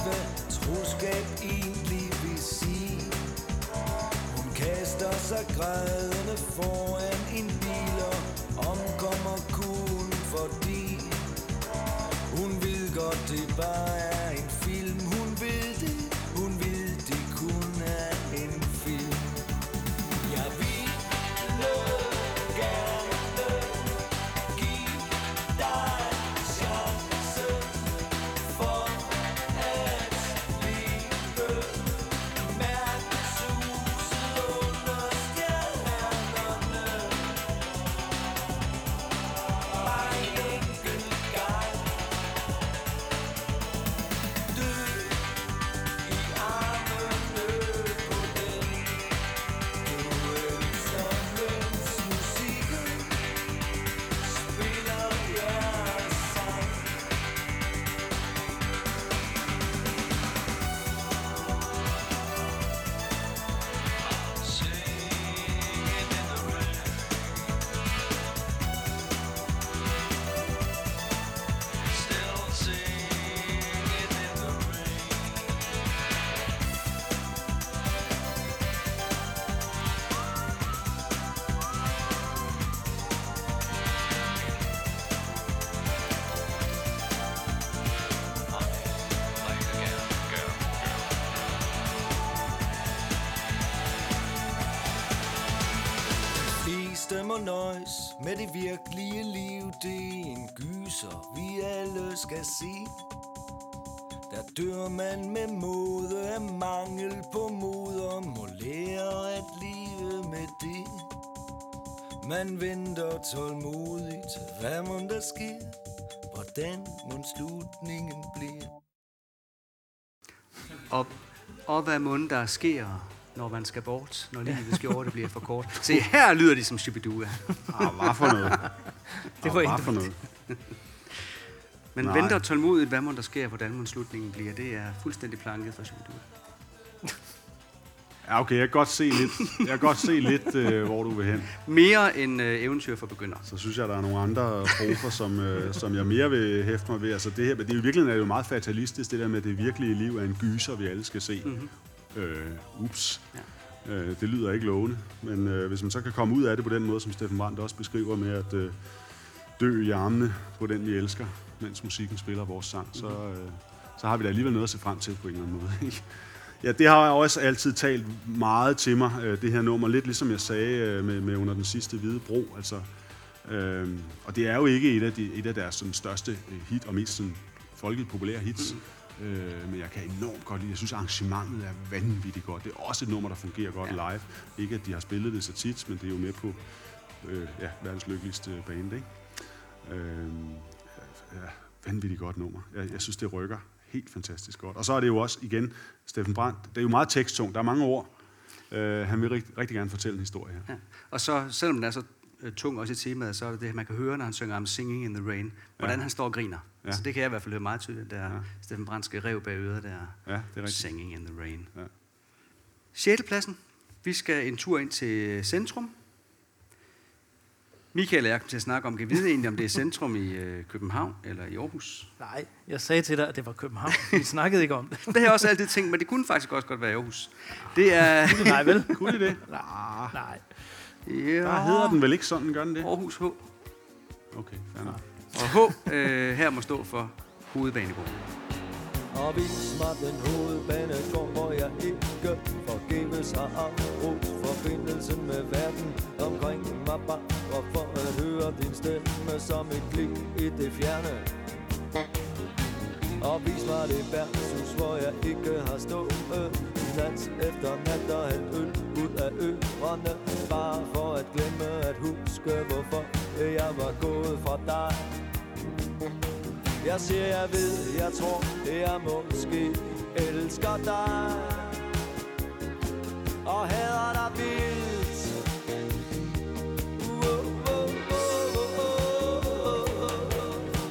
hvad troskab egentlig vil sige. Hun kaster sig græd fleste må nøjes med det virkelige liv. Det er en gyser, vi alle skal se. Der dør man med måde af mangel på mod og må lære at leve med det. Man venter tålmodigt, hvad må der sker, hvordan må slutningen blive. Op, op hvad munden, der sker, når man skal bort, når livets skjorte bliver for kort. Se, her lyder de som Shibidua. Ah, hvad for noget? Det Ah, var hvad for noget? Men Nej. venter tålmodigt, hvad må der sker, hvordan slutningen bliver. Det er fuldstændig planket for Shibidua. Ja, okay, jeg kan godt se lidt, jeg kan godt se lidt øh, hvor du vil hen. Mere end øh, eventyr for begyndere. Så synes jeg, der er nogle andre strofer, som, øh, som jeg mere vil hæfte mig ved. Altså det her, men det er jo virkelig er det jo meget fatalistisk, det der med, at det virkelige liv er en gyser, vi alle skal se. Mhm. Øh, ups. Ja. Øh, det lyder ikke lovende. Men øh, hvis man så kan komme ud af det på den måde, som Steffen Brandt også beskriver med at øh, dø i armene på den, vi elsker, mens musikken spiller vores sang, så, Mhm. øh, så har vi da alligevel noget at se frem til på en eller anden måde. ikke? Ja, det har jeg også altid talt meget til mig, øh, det her nummer. Lidt ligesom jeg sagde øh, med, med under den sidste hvide bro. Altså, øh, og det er jo ikke et af, de, et af deres sådan, største hit, og mest sådan, folkeligt populære hits. Mm. Øh, men jeg kan enormt godt lide, jeg synes arrangementet er vanvittigt godt. Det er også et nummer, der fungerer godt ja. live. Ikke at de har spillet det så tit, men det er jo med på øh, ja, verdens lykkeligste band, ikke? Øh, ja, vanvittigt godt nummer. Jeg, jeg synes, det rykker helt fantastisk godt. Og så er det jo også, igen, Steffen Brandt, det er jo meget teksttungt. Der er mange ord. Øh, han vil rigtig, rigtig gerne fortælle en historie her. Ja. Og så, selvom den er så øh, tung også i temaet, så er det det, man kan høre, når han synger om Singing in the Rain, hvordan Ja. han står og griner. Ja. Så det kan jeg i hvert fald høre meget tydeligt, der ja. Steffen Brandske rev bag øret der. Ja, det er rigtigt. Singing in the Rain. Ja. 6. pladsen. Vi skal en tur ind til centrum. Michael og jeg kom til at snakke om, kan vi vide egentlig, om det er centrum i øh, København eller i Aarhus? Nej, jeg sagde til dig, at det var København. Vi snakkede ikke om det. Det har jeg også altid tænkt, men det kunne faktisk også godt være Aarhus. Det er... Nej, vel? Kunne det det? Nej. Nej. Ja. Der hedder den vel ikke sådan, gør den det? Aarhus H. Okay, fair nok. Og H øh, her må stå for hovedbanegården. Og vis mig den hovedbanegård, hvor jeg ikke forgæves har afbrudt forbindelsen med verden omkring mig bare for at høre din stemme som et klik i det fjerne. Og vis mig det værtshus, hvor jeg ikke har stået sats efter nat og hældt øl ud af ørerne. Bare for at glemme at huske, hvorfor jeg var gået fra dig. Jeg siger, jeg ved, jeg tror, jeg måske elsker dig. Og hader dig vildt. Uh, uh, uh.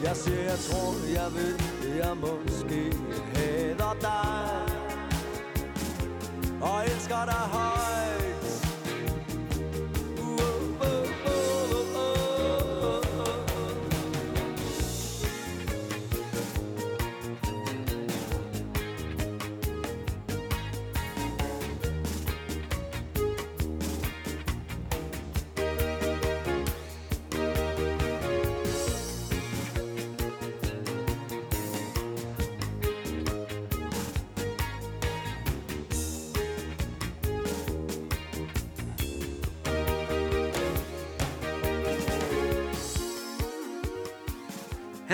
Jeg siger, jeg tror, jeg ved, jeg måske hader dig. Og elsker dig højt.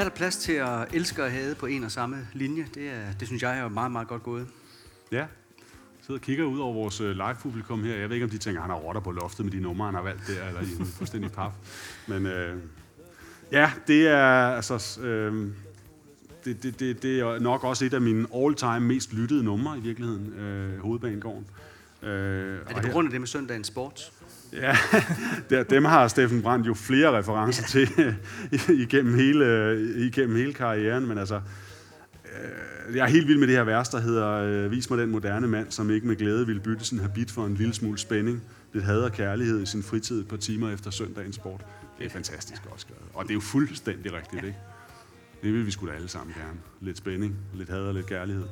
Er der plads til at elske og hade på en og samme linje. Det, er, det synes jeg er meget, meget godt gået. Ja. Sidder og kigger ud over vores øh, live-publikum her. Jeg ved ikke, om de tænker, at han har rotter på loftet med de numre, han har valgt der, eller de er fuldstændig paf. Men øh, ja, det er altså... Øh, det, det, det, det er nok også et af mine all-time mest lyttede numre i virkeligheden, øh, Hovedbanegården. Øh, Er det på grund af det med søndagens sport? Ja, der, dem har Steffen Brandt jo flere referencer til igennem hele, igennem hele karrieren, men altså, øh, jeg er helt vild med det her vers, der hedder øh, Vis mig den moderne mand, som ikke med glæde vil bytte sin habit for en lille smule spænding, lidt had og kærlighed i sin fritid et par timer efter søndagens sport. Det er fantastisk godt skrevet, og det er jo fuldstændig rigtigt, ikke? Det vil vi sgu da alle sammen gerne. Lidt spænding, lidt had og lidt kærlighed.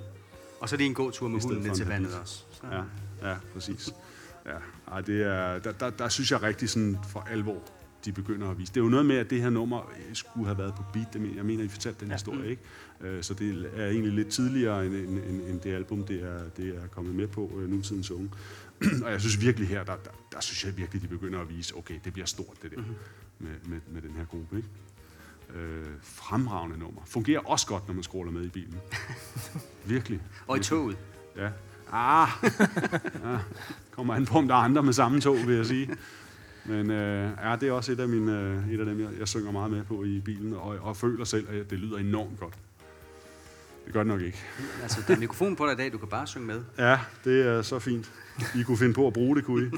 Og så lige en god tur med hunden ned til vandet også. Så. Ja, ja, præcis. Ja, ej, det er, der, der, der synes jeg rigtig sådan for alvor, de begynder at vise. Det er jo noget med, at det her nummer skulle have været på beat. Det men- Jeg mener, I fortalte den ja. historie, ikke? Øh, Så det er egentlig lidt tidligere end, end, end, end det album, det er, det er kommet med på, øh, Nutidens Unge. og jeg synes virkelig her, der, der, der synes jeg virkelig, de begynder at vise, okay, det bliver stort det der Mhm. med, med, med den her gruppe. Ikke? Øh, fremragende nummer. Fungerer også godt, når man scroller med i bilen. virkelig. Og i toget. Ja. Ah, ja. kommer an på, om der er andre med samme tog, vil jeg sige. Men øh, ja, det er også et af, mine, øh, et af dem, jeg, jeg synger meget med på i bilen, og, og føler selv, at det lyder enormt godt. Det gør det nok ikke. Altså, der er mikrofon på dig i dag, du kan bare synge med. Ja, det er så fint. I kunne finde på at bruge det, kunne I?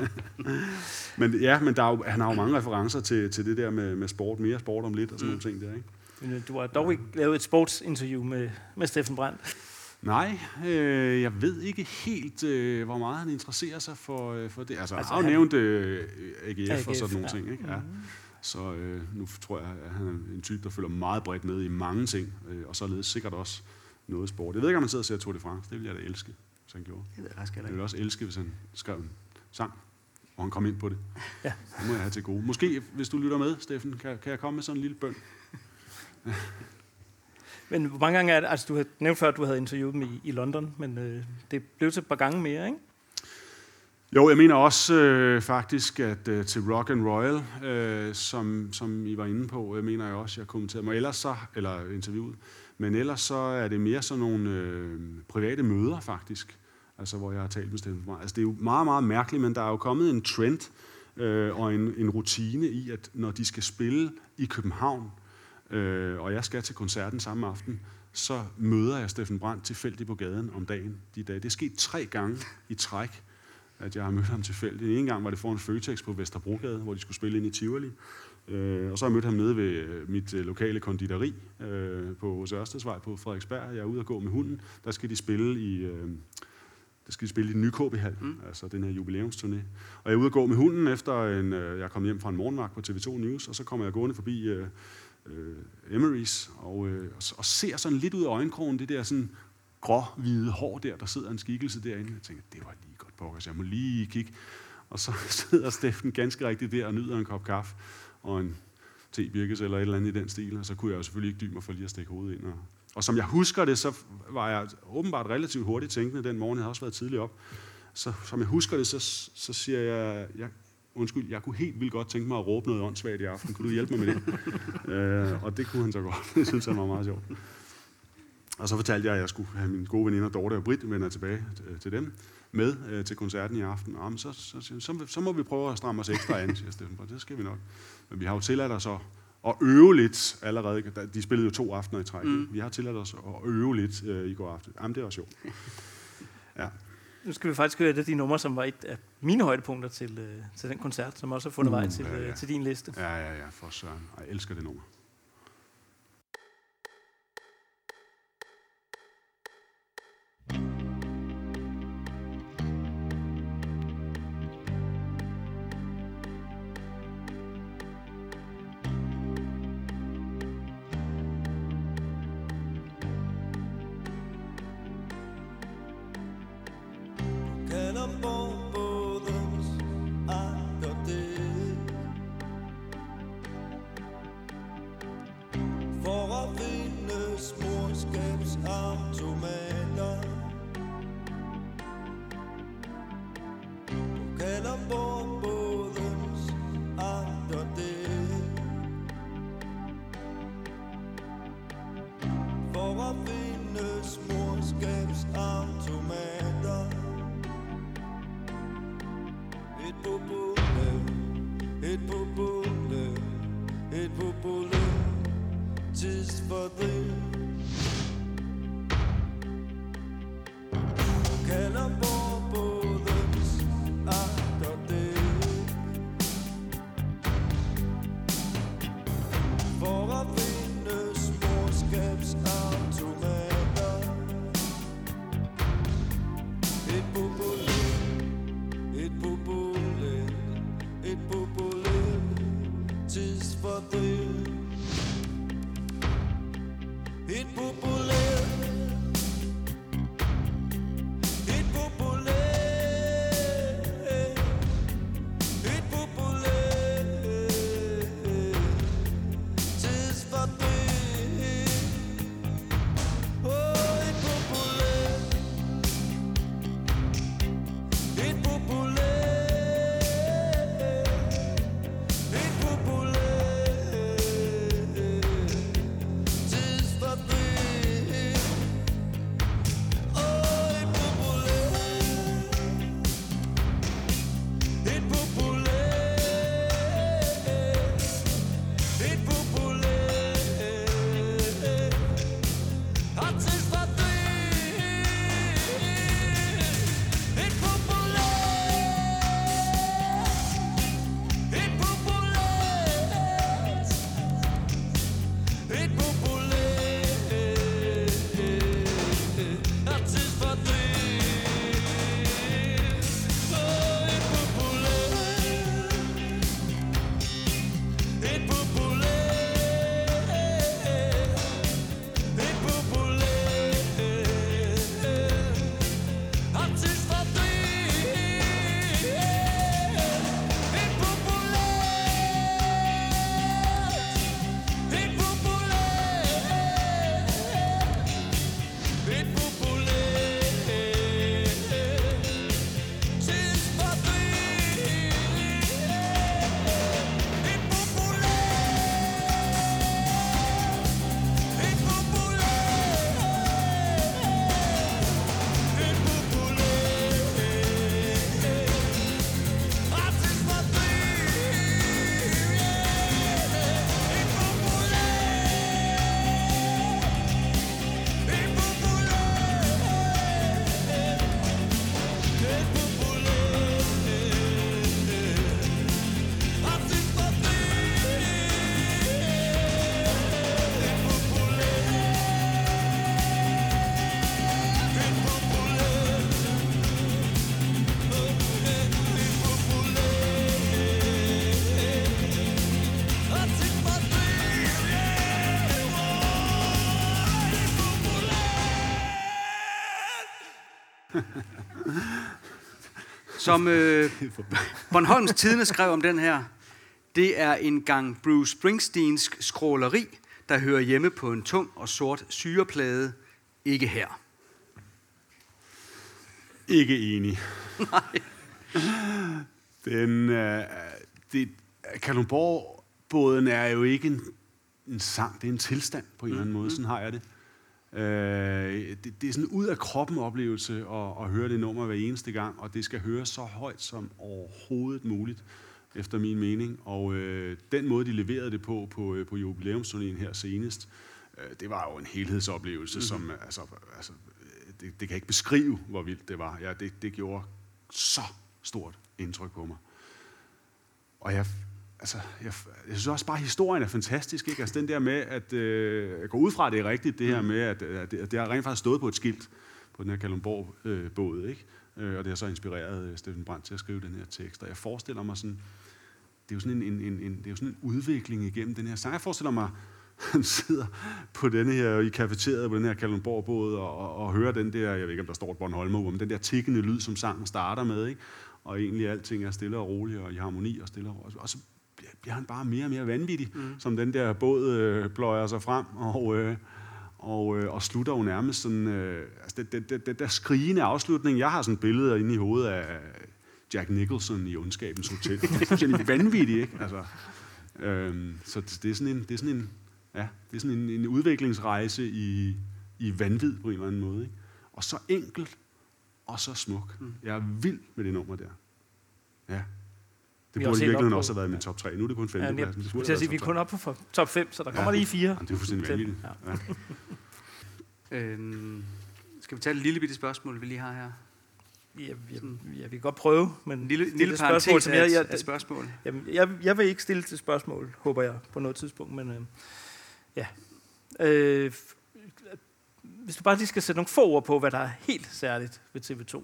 men ja, men der er jo, han har jo mange referencer til, til det der med, med sport, mere sport om lidt og sådan mm. nogle ting der, ikke? Men øh, du har dog ikke lavet et sportsinterview med, med Steffen Brandt. Nej, øh, jeg ved ikke helt, øh, hvor meget han interesserer sig for, øh, for det. Altså, altså han har jo nævnt øh, AGF, AGF og sådan nogle ja. ting, ikke? Ja. Mhm. Så øh, nu tror jeg, at han er en type, der følger meget bredt med i mange ting, øh, og således sikkert også noget sport. Jeg ved ikke, om han sidder og ser Tour de France. Det ville jeg da elske, hvis han gjorde. Det ved jeg faktisk heller Jeg ikke. ville også elske, hvis han skrev en sang, og han kom ind på det. Ja. Det må jeg have til gode. Måske, hvis du lytter med, Steffen, kan, kan jeg komme med sådan en lille bøn? Men hvor mange gange er det, altså du nævnte før, at du havde interviewet dem i, i London, men øh, det blev til et par gange mere, ikke? Jo, jeg mener også øh, faktisk, at øh, til Rock and Royal, øh, som, som I var inde på, øh, mener jeg også, jeg kommenterede. Mig ellers så, eller interviewet, men ellers så er det mere sådan nogle øh, private møder faktisk, altså hvor jeg har talt med Steffen Altså det er jo meget, meget mærkeligt, men der er jo kommet en trend øh, og en, en rutine i, at når de skal spille i København, øh, og jeg skal til koncerten samme aften, så møder jeg Steffen Brandt tilfældigt på gaden om dagen de dage. Det er sket tre gange i træk, at jeg har mødt ham tilfældigt. En gang var det foran Føtex på Vesterbrogade, hvor de skulle spille ind i Tivoli. Øh, og så har jeg mødt ham nede ved øh, mit øh, lokale konditori øh, på Ørstedsvej på Frederiksberg. Jeg er ude og gå med hunden. Der skal de spille i... Øh, der skal de spille i nye KB-hal, mm. altså den her jubilæumsturné. Og jeg er ude og gå med hunden efter en, øh, jeg kom hjem fra en morgenvagt på TV2 News, og så kommer jeg gående forbi øh, øh, Emery's, og, øh, og, ser sådan lidt ud af øjenkrogen det der sådan grå-hvide hår der, der sidder en skikkelse derinde. Jeg tænker, det var lige godt pokkers, jeg må lige kigge. Og så sidder Steffen ganske rigtigt der og nyder en kop kaffe og en tebirkes eller et eller andet i den stil, og så kunne jeg jo selvfølgelig ikke dybe mig for lige at stikke hovedet ind. Og, og som jeg husker det, så var jeg åbenbart relativt hurtigt tænkende den morgen, jeg havde også været tidligt op. Så som jeg husker det, så, så siger jeg, jeg, undskyld, jeg kunne helt vildt godt tænke mig at råbe noget åndssvagt i aften. Kunne du hjælpe mig med det? øh, og det kunne han så godt. det synes han var meget sjovt. Og så fortalte jeg, at jeg skulle have mine gode veninder Dorte og Britt, vender tilbage øh, til dem, med øh, til koncerten i aften. Og, så, så, så, så, så må vi prøve at stramme os ekstra an, siger Steffen. Det skal vi nok. Men vi har jo tilladt os at, at øve lidt allerede. De spillede jo to aftener i træk. Mm. Vi har tilladt os at øve lidt øh, i går aften. Jamen, det var sjovt. Ja. Nu skal vi faktisk høre et af de numre, som var et af mine højdepunkter til, øh, til den koncert, som også har fundet vej til, ja, ja. øh, til din liste. Ja, ja, ja, for søren. Jeg elsker det nummer. Som øh, Bornholms Tidene skrev om den her, det er en gang Bruce Springsteens skråleri, der hører hjemme på en tung og sort syreplade. Ikke her. Ikke enig. Den, øh, det, Kalundborg-båden er jo ikke en, en sang, det er en tilstand på en eller anden måde. Sådan har jeg det. Øh, det, det er sådan ud af kroppen oplevelse at, at høre det nummer hver eneste gang, og det skal høres så højt som overhovedet muligt, efter min mening. Og øh, den måde, de leverede det på på, øh, på jubilæumsturnéen her senest, øh, det var jo en helhedsoplevelse, mm-hmm. som altså, altså, øh, det, det kan ikke beskrive, hvor vildt det var. Ja, det, det gjorde så stort indtryk på mig. Og jeg, altså, jeg, jeg synes også bare, at historien er fantastisk. Ikke? Altså den der med, at øh, jeg går ud fra, at det er rigtigt, det her med, at, at, det, at det har rent faktisk stået på et skilt på den her Kalundborg-båd, ikke? Øh, og det har så inspireret øh, Steffen Brandt til at skrive den her tekst. Og jeg forestiller mig sådan, det er jo sådan en, en, en, en, det er jo sådan en udvikling igennem den her sang. Jeg forestiller mig, han sidder på denne her, i kafeteriet på den her Kalundborg-båd og, og, og hører den der, jeg ved ikke, om der står et Bornholmer, men den der tikkende lyd, som sangen starter med, ikke? og egentlig alting er stille og roligt og i harmoni og stille og roligt. Og så bliver, han bare mere og mere vanvittig, mm. som den der båd øh, pløjer sig frem, og, øh, og, øh, og slutter jo nærmest sådan, øh, altså det, det, det, det der skrigende afslutning, jeg har sådan et billede inde i hovedet af Jack Nicholson i Ondskabens Hotel. Det er fuldstændig vanvittigt, ikke? Altså, øh, så det, det er sådan en, det er sådan en, ja, det er sådan en, en udviklingsrejse i, i vanvid på en eller anden måde, ikke? Og så enkelt, og så smuk. Mm. Jeg er vild med det nummer der. Ja. Det Vi burde har i set virkeligheden op også have været i min top 3. Nu er det kun 5. Ja, jeg, pladsen. Det burde jeg sige, vi er kun oppe på top 5, så der kommer lige fire. Jamen, det er fuldstændig vanvittigt. Ja. Ja. Øhm, skal vi tage et lille bitte spørgsmål, vi lige har her? Ja, ja, ja, vi kan godt prøve, men En lille, lille et spørgsmål, som af jeg, et, jeg, spørgsmål. Jamen, jeg, jeg vil ikke stille til spørgsmål, håber jeg, på noget tidspunkt, men øh, ja. Øh, hvis du bare lige skal sætte nogle få ord på, hvad der er helt særligt ved TV2.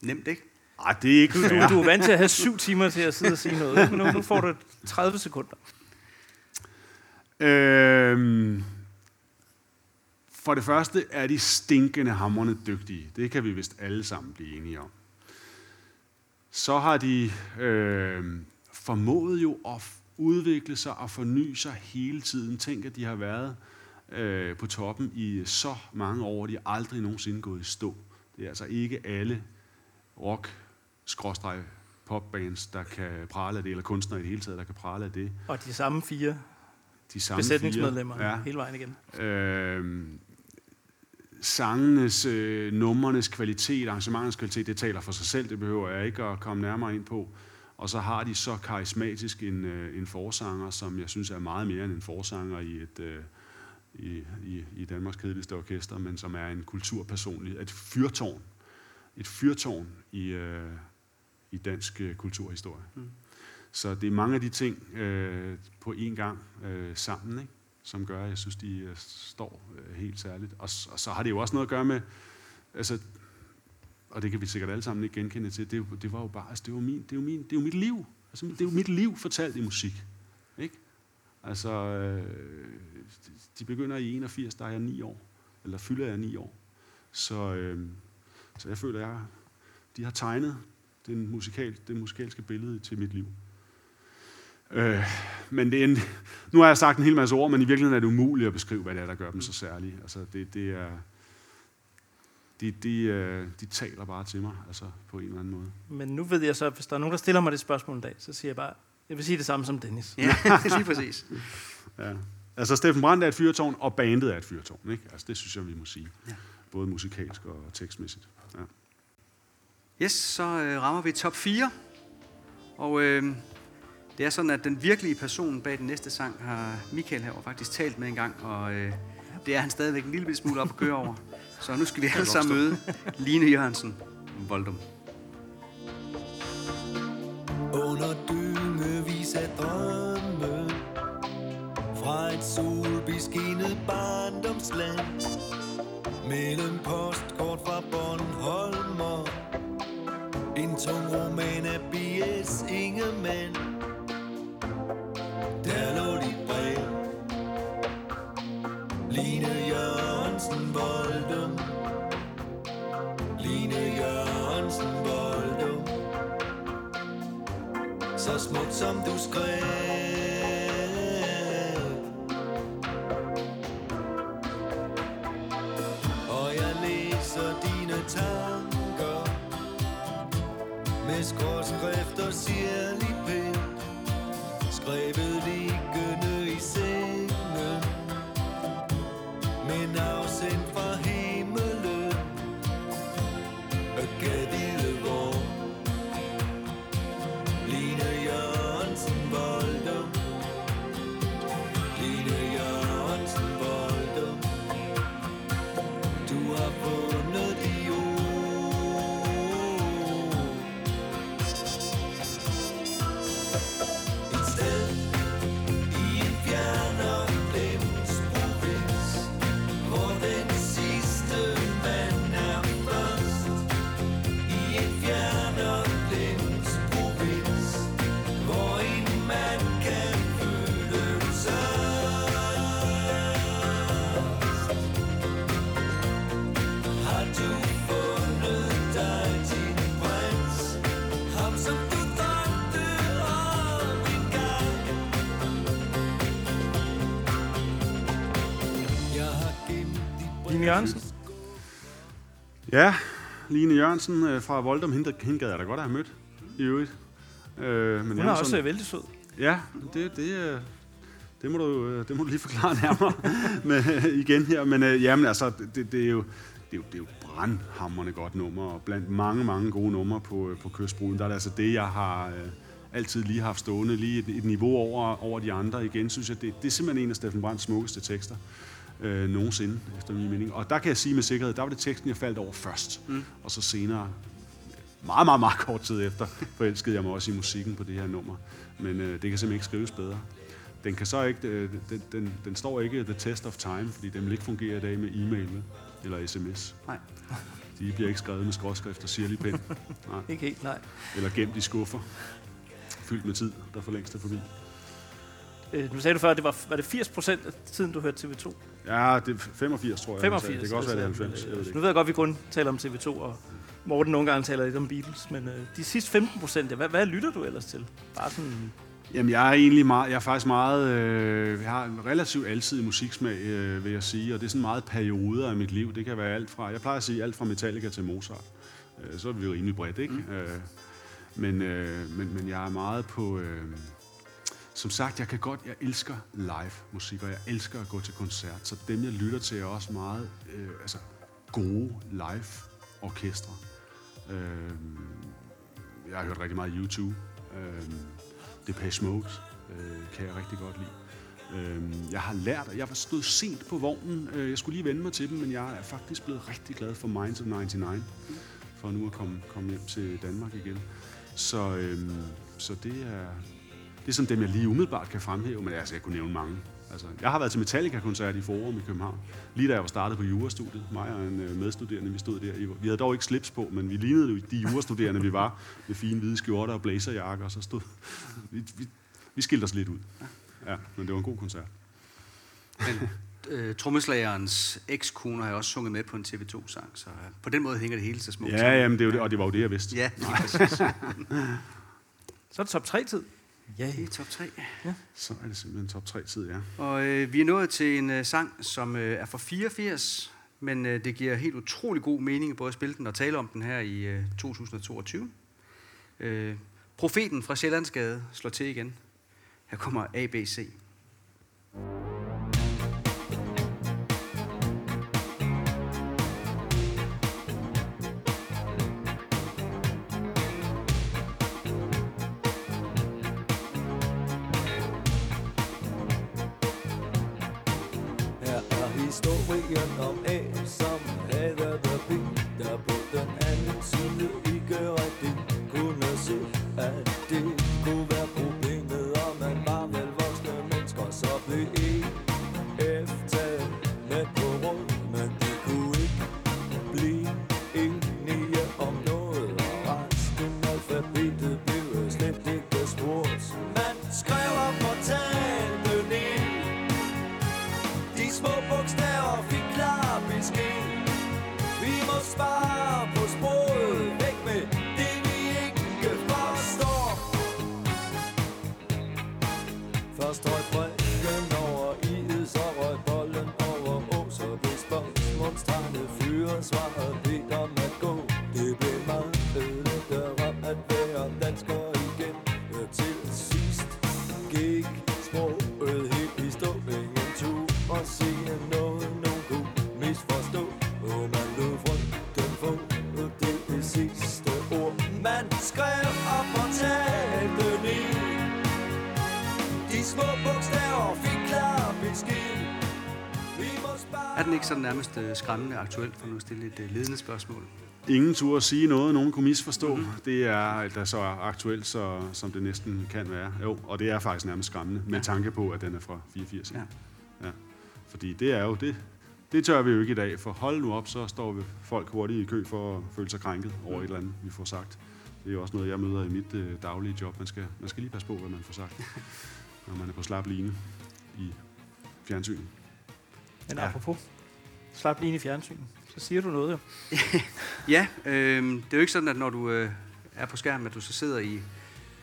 Nemt, ikke? Ej, det er ikke Du, du, er vant til at have syv timer til at sidde og sige noget, nu, nu får du 30 sekunder. Øhm, for det første er de stinkende hammerne dygtige. Det kan vi vist alle sammen blive enige om. Så har de øh, formået jo at udvikle sig og forny sig hele tiden. Tænk, at de har været øh, på toppen i så mange år, de er aldrig nogensinde gået i stå. Det er altså ikke alle rock popbands, der kan prale af det, eller kunstnere i det hele taget, der kan prale af det. Og de samme fire De samme besætningsmedlemmer fire. ja. hele vejen igen. Øh, sangenes, øh, nummernes kvalitet, arrangementets kvalitet, det taler for sig selv, det behøver jeg ikke at komme nærmere ind på. Og så har de så karismatisk en, øh, en forsanger, som jeg synes er meget mere end en forsanger i, et, øh, i, i, i Danmarks kedeligste orkester, men som er en kulturpersonlig, et fyrtårn. Et fyrtårn i, øh, i dansk øh, kulturhistorie. Mm. Så det er mange af de ting øh, på én gang øh, sammen, ikke? som gør, at jeg synes, de øh, står øh, helt særligt. Og, og så har det jo også noget at gøre med, altså, og det kan vi sikkert alle sammen ikke genkende til, det, det var jo bare, altså, det var min, det er min, det er mit liv. Altså, det er jo mit liv fortalt i musik. Ikke? Altså, øh, de begynder i 81, der er jeg 9 år, eller fylder jeg 9 år. Så, øh, så jeg føler, at jeg, de har tegnet den musikal, det musikalske billede til mit liv. Øh, men det er en, nu har jeg sagt en hel masse ord, men i virkeligheden er det umuligt at beskrive, hvad det er, der gør dem så særlige. Altså, det, det er, de, de, øh, de taler bare til mig, altså på en eller anden måde. Men nu ved jeg så, at hvis der er nogen, der stiller mig det spørgsmål en dag, så siger jeg bare, jeg vil sige det samme som Dennis. Ja, lige præcis. Ja. Altså, Steffen Brandt er et fyrtårn, og bandet er et fyrtårn. Ikke? Altså, det synes jeg, vi må sige. Ja. Både musikalsk og tekstmæssigt. Ja. Yes, så øh, rammer vi top 4. Og øh, det er sådan, at den virkelige person bag den næste sang har Michael her faktisk talt med en gang, og øh, det er han stadigvæk en lille smule op at køre over. Så nu skal vi alle sammen møde Line Jørgensen, Voldum. Under dyngevis af drømme Fra et solbeskinnet barndomsland Mellem postkort fra Bornholmer en tung roman af B.S. Ingemann. Der lå dit brev. Line Jørgensen Voldum Line Jørgensen Voldum Så smukt som du skrev. Line Jørgensen øh, fra Voldum, hende, hende gad jeg da godt have mødt i øvrigt. Øh, men Hun er også sådan- øh, vældig sød. Ja, det, det, øh, det, må du, øh, det må du lige forklare nærmere med, igen her. Men øh, jamen, altså, det, det, er jo, det, er jo, det er jo brandhammerende godt nummer, og blandt mange, mange gode numre på, på kystbruden, der er det altså det, jeg har øh, altid lige haft stående, lige et, et niveau over, over de andre. Igen synes jeg, det, det er simpelthen en af Steffen Brands smukkeste tekster øh, nogensinde, efter min mening. Og der kan jeg sige med sikkerhed, der var det teksten, jeg faldt over først, mm. og så senere meget, meget, meget kort tid efter forelskede jeg mig også i musikken på det her nummer. Men øh, det kan simpelthen ikke skrives bedre. Den, kan så ikke, øh, den, den, den står ikke the test of time, fordi den vil ikke fungere i dag med e-mail eller sms. Nej. De bliver ikke skrevet med skråskrift og sirlig pen. Nej. Ikke helt, nej. Eller gemt i skuffer. Fyldt med tid, der for længst er forbi. Øh, nu sagde du før, at det var, var det 80 procent af tiden, du hørte TV2? Ja, det er 85, tror jeg. han 85. sagde. Det kan også være, det er altså, 90. Jeg ved det Nu ved jeg godt, at vi kun taler om TV2, og Morten nogle gange taler lidt om Beatles, men øh, de sidste 15 procent, hvad, hvad lytter du ellers til? Bare sådan... Jamen, jeg er egentlig meget, jeg er faktisk meget, øh, jeg har en relativt alsidig musiksmag, øh, vil jeg sige, og det er sådan meget perioder af mit liv. Det kan være alt fra, jeg plejer at sige alt fra Metallica til Mozart. Øh, så er vi jo rimelig bredt, ikke? Mm. Øh, men, øh, men, men jeg er meget på, øh, som sagt, jeg kan godt, jeg elsker live musik, og jeg elsker at gå til koncert, så dem jeg lytter til er også meget, øh, altså gode live orkestre. Øh, jeg har hørt rigtig meget YouTube. Øh, Depeche Mode øh, kan jeg rigtig godt lide. Øh, jeg har lært, at jeg var stået sent på vognen. Øh, jeg skulle lige vende mig til dem, men jeg er faktisk blevet rigtig glad for Minds of 99, for nu at komme, komme hjem til Danmark igen. Så, øh, så det er, det er sådan dem, jeg lige umiddelbart kan fremhæve, men altså, jeg kunne nævne mange. Altså, jeg har været til Metallica-koncert i Forum i København, lige da jeg var startet på jurastudiet. Mig og en øh, medstuderende, vi stod der. i- Vi havde dog ikke slips på, men vi lignede jo de jurastuderende, vi var, med fine hvide skjorter og blazerjakker, og så stod... Vi, vi, vi skilte os lidt ud. Ja, men det var en god koncert. Øh, trommeslagerens ekskone har jeg også sunget med på en TV2-sang, så øh, på den måde hænger det hele så smukt Ja, sammen. jamen, det er jo det, og det var jo det, jeg vidste. Ja, præcis. Så er det top 3-tid. Ja, det er top 3. Ja. Så er det simpelthen top 3-tid, ja. Og øh, vi er nået til en øh, sang, som øh, er fra 84, men øh, det giver helt utrolig god mening både at spille den og tale om den her i øh, 2022. Øh, profeten fra Sjællandsgade slår til igen. Her kommer ABC. Her ikke sådan nærmest øh, skræmmende aktuelt, for nu at stille et øh, ledende spørgsmål? Ingen tur at sige noget, nogen kunne misforstå. Mm-hmm. Det er da så aktuelt, så, som det næsten kan være. Jo, og det er faktisk nærmest skræmmende, med tanke på, at den er fra 84. Ja. ja. Fordi det er jo det. Det tør vi jo ikke i dag, for hold nu op, så står vi folk hurtigt i kø for at føle sig krænket over et eller andet, vi får sagt. Det er jo også noget, jeg møder i mit øh, daglige job. Man skal, man skal lige passe på, hvad man får sagt, når man er på slap line i fjernsynet. Men Ja. apropos, slap lige ind i fjernsynet, så siger du noget jo. Ja, øh, det er jo ikke sådan, at når du øh, er på skærmen, at du så sidder i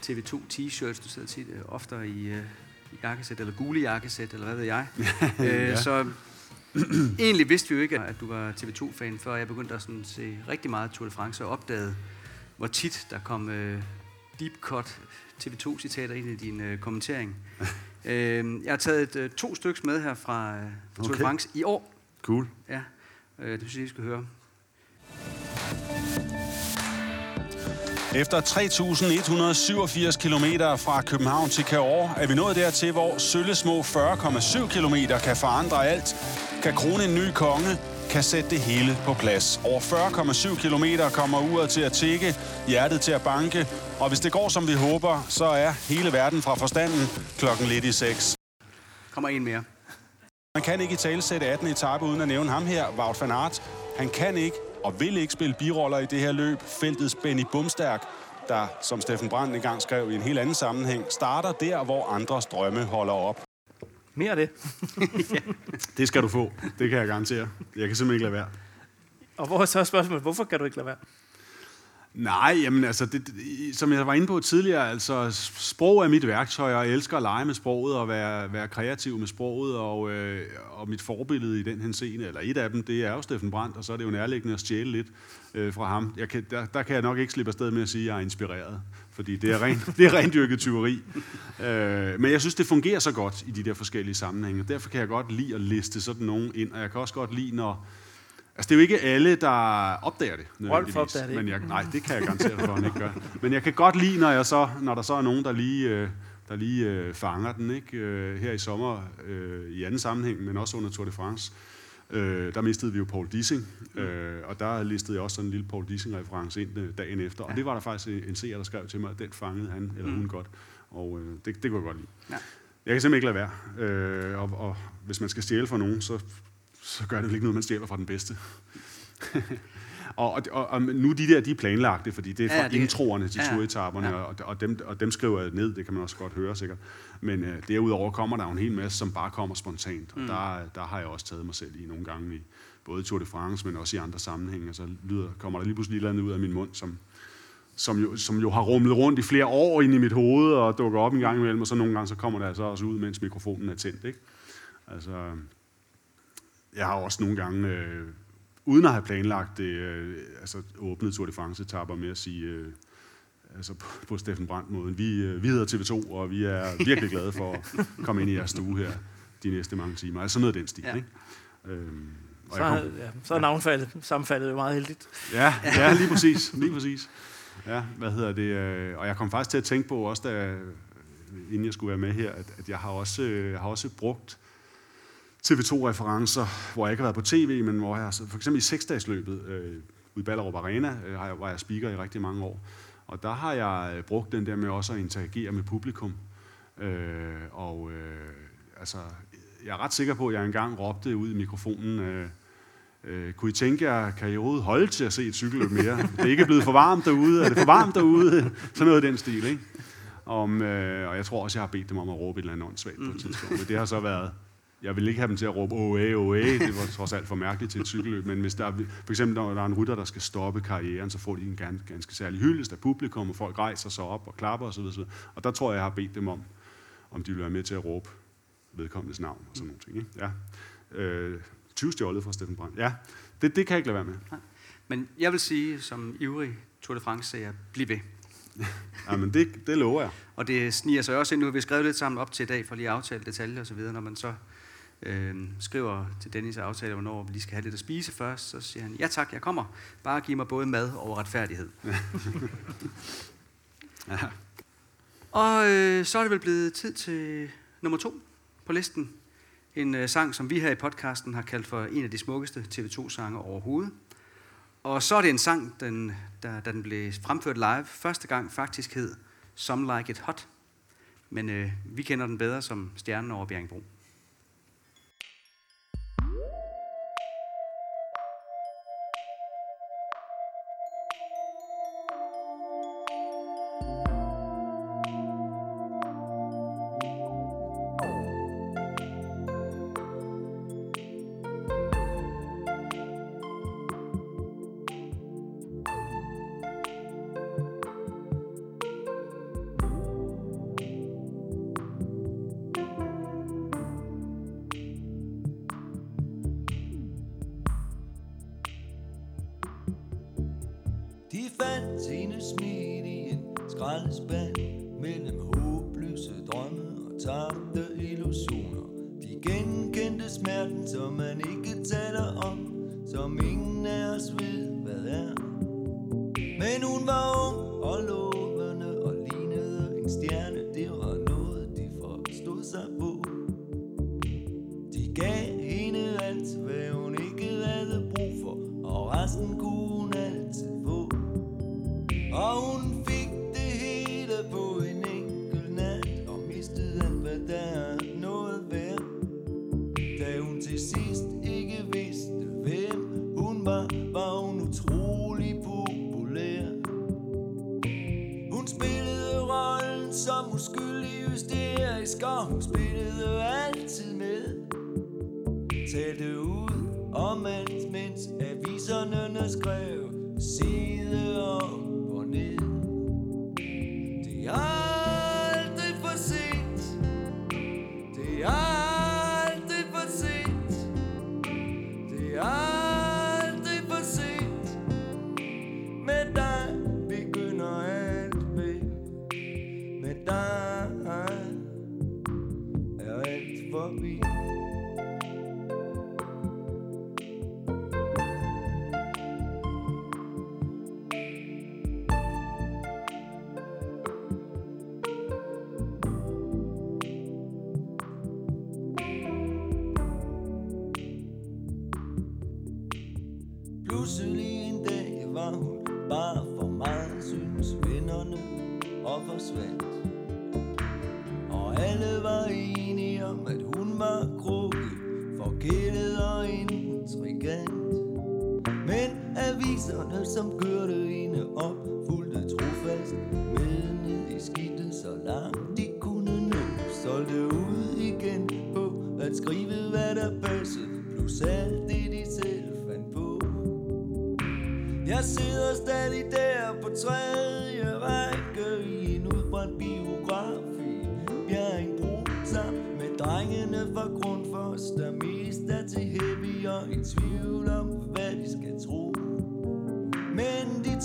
TV2 t-shirts, du sidder tit øh, oftere i, øh, i jakkesæt, eller gule jakkesæt, eller hvad ved jeg. øh, Ja. Så egentlig vidste vi jo ikke, at du var TV2-fan, før jeg begyndte at sådan, se rigtig meget Tour de France, og opdagede, hvor tit der kom øh, deep cut TV2-citater ind i din øh, kommentering. øh, jeg har taget et, øh, to stykker med her fra, øh, fra Tour de Okay. France i år. Cool. Ja, øh, det synes jeg, I skal høre. Efter 3.187 km fra København til Cahors er vi nået dertil, hvor sølle små 40,7 km kan forandre alt, kan krone en ny konge, kan sætte det hele på plads. Over 40,7 km kommer uret til at tikke, hjertet til at banke, og hvis det går som vi håber, så er hele verden fra forstanden klokken lidt i 6. Kommer en mere. Man kan ikke i tale sætte 18 etape uden at nævne ham her, Wout van Aert. Han kan ikke og vil ikke spille biroller i det her løb. Feltets Benny Bumstærk, der, som Steffen Brandt engang skrev i en helt anden sammenhæng, starter der, hvor andres drømme holder op. Mere af det. Det skal du få. Det kan jeg garantere. Jeg kan simpelthen ikke lade være. Og hvor er så spørgsmålet, hvorfor kan du ikke lade være? Nej, jamen altså, det, det, som jeg var inde på tidligere, altså sprog er mit værktøj, og jeg elsker at lege med sproget og være, være kreativ med sproget, og, øh, og mit forbillede i den henseende, eller et af dem, det er jo Steffen Brandt, og så er det jo nærliggende at stjæle lidt øh, fra ham. Jeg kan, der, der kan jeg nok ikke slippe afsted med at sige, at jeg er inspireret, fordi det er rent, det er rendyrket tyveri. Øh, men jeg synes, det fungerer så godt i de der forskellige sammenhænge, derfor kan jeg godt lide at liste sådan nogen ind, og jeg kan også godt lide, når Altså, det er jo ikke alle, der opdager det. nødvendigvis. opdager det Men jeg, nej, det kan jeg garantere for, at han ikke gør. Men jeg kan godt lide, når, jeg så, når der så er nogen, der lige, øh, der lige øh, fanger den. Ikke? Øh, her i sommer øh, i anden sammenhæng, men også under Tour de France. Øh, der mistede vi jo Paul Dissing, øh, og der listede jeg også sådan en lille Paul Dissing-reference ind dagen efter. Og det var der faktisk en seer, der skrev til mig, at den fangede han eller hun godt. Og øh, det, det kunne jeg godt lide. Ja. Jeg kan simpelthen ikke lade være. Øh, og, og hvis man skal stjæle fra nogen, så, så gør det vel ikke noget, man stjæler fra den bedste. og, og, og, og nu de der, de er planlagte, fordi det er fra Ja, det- introerne til ja, turetaperne, ja. og, og, dem, og dem skriver jeg ned, det kan man også godt høre sikkert. Men øh, derudover kommer der jo en hel masse, som bare kommer spontant, og mm. der, der har jeg også taget mig selv i nogle gange, i både i Tour de France, men også i andre sammenhænge, så lyder, kommer der lige pludselig et eller andet ud af min mund, som, som jo, som jo har rumlet rundt i flere år ind i mit hoved og dukker op en gang imellem, og så nogle gange så kommer det altså også ud, mens mikrofonen er tændt. Ikke? Altså, jeg har også nogle gange, øh, uden at have planlagt det, øh, altså åbnet Tour de France-etapper med at sige, øh, altså på, på Steffen Brandt-måden, vi, øh, vi hedder TV2, og vi er virkelig glade for at komme ind i jeres stue her de næste mange timer. Altså noget af den stil, Ja. ja. ikke? Øhm, og Så, er- ja, så er navnfaldet, sammenfaldet jo meget heldigt. Ja, ja, lige præcis. Lige præcis. Ja, hvad hedder det? øh, Og jeg kom faktisk til at tænke på også, da, inden jeg skulle være med her, at, at jeg har også, øh, jeg har også brugt TV2-referencer, hvor jeg ikke har været på tv, men hvor jeg for eksempel i seksdagsløbet øh, ude i Ballerup Arena, øh, har jeg, var jeg speaker i rigtig mange år. Og der har jeg øh, brugt den der med også at interagere med publikum. Øh, og øh, altså, jeg er ret sikker på, at jeg engang råbte ud i mikrofonen, øh, Øh, kunne I tænke jer, kan I overhovedet holde til at se et cykelløb mere? Det er ikke blevet for varmt derude, er det for varmt derude? Sådan noget i den stil, ikke? Om, øh, og jeg tror også, jeg har bedt dem om at råbe et eller andet åndssvagt på et tidspunkt. Men det har så været, jeg vil ikke have dem til at råbe OA, OA, det var trods alt for mærkeligt til et cykelløb, men hvis der er, for eksempel når der er en rytter, der skal stoppe karrieren, så får de en ganske, ganske særlig hyldest af publikum, og folk rejser sig op og klapper osv. Og, og der tror jeg, jeg har bedt dem om, om de vil være med til at råbe vedkommendes navn og sådan nogle ting. Ikke? Ja. Øh, 20 stjålet fra Steffen Brandt. Ja, det, det kan jeg ikke lade være med. Men jeg vil sige, som ivrig Tour de France, jeg bliver ved. Ja, men det, det lover jeg. Og det sniger sig også ind. Nu har vi skrevet lidt sammen op til i dag, for lige at aftale detaljer og så videre. Når man så øh, skriver til Dennis og aftaler, hvornår vi lige skal have lidt at spise først. Så siger han, ja tak, jeg kommer. Bare giv mig både mad og retfærdighed. ja. Og øh, så er det vel blevet tid til nummer to på listen. En øh, sang, som vi her i podcasten har kaldt for en af de smukkeste TV2-sange overhovedet. Og så er det en sang, den, der, da den blev fremført live første gang, faktisk hed Some Like It Hot. Men øh, vi kender den bedre som Stjernen over Bjerringbro.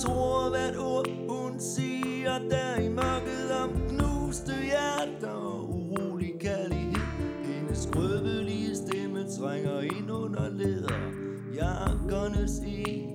tror hvert ord hun siger Der i mørket om knuste hjerter og urolig kærlighed. Hendes skrøbelige stemme trænger ind under leder Jakkernes i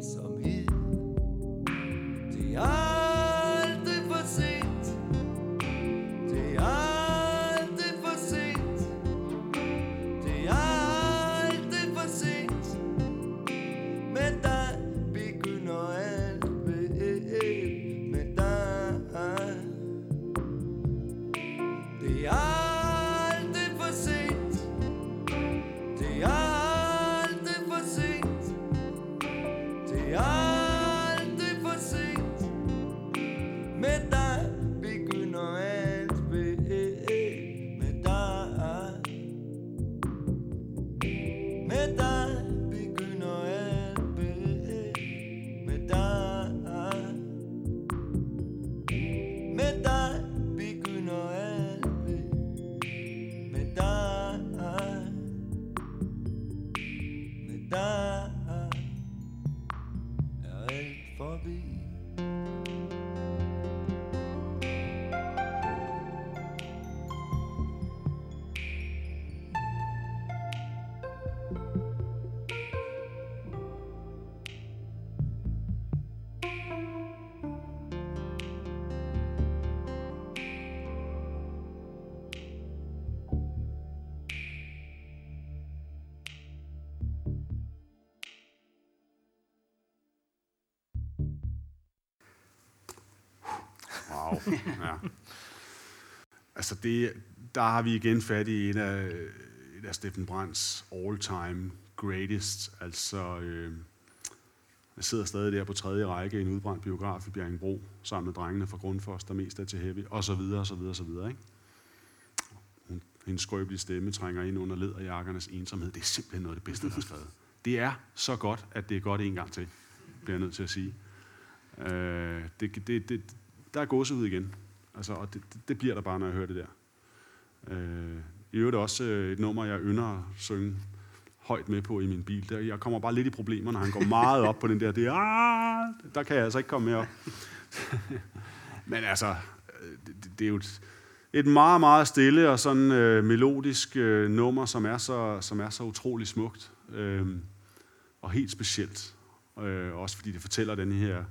Ja. Altså, det, der har vi igen fat i en af, en af Steffen Brands all-time greatest. Altså, øh, jeg sidder stadig der på tredje række i en udbrændt biograf i Bjerringbro, sammen med drengene fra Grundfos, der mest er til heavy, og så videre, og så videre, og så videre. Ikke? Hun, hendes skrøbelige stemme trænger ind under lederjakkernes ensomhed. Det er simpelthen noget af det bedste, der er skrevet. Det er så godt, at det er godt en gang til, bliver jeg nødt til at sige. Øh, det, det, det, der er gåsehud igen. Altså, og det, det, bliver der bare, når jeg hører det der. Øh, I øvrigt også øh, et nummer, jeg ynder at synge højt med på i min bil. Der, jeg kommer bare lidt i problemer, når han går meget op på den der. Det, er, ah! der kan jeg altså ikke komme med op. Men altså, øh, det, det er jo et, et meget, meget stille og sådan øh, melodisk øh, nummer, som er så, som er så utrolig smukt. Øh, og helt specielt. Øh, også fordi det fortæller den her øh,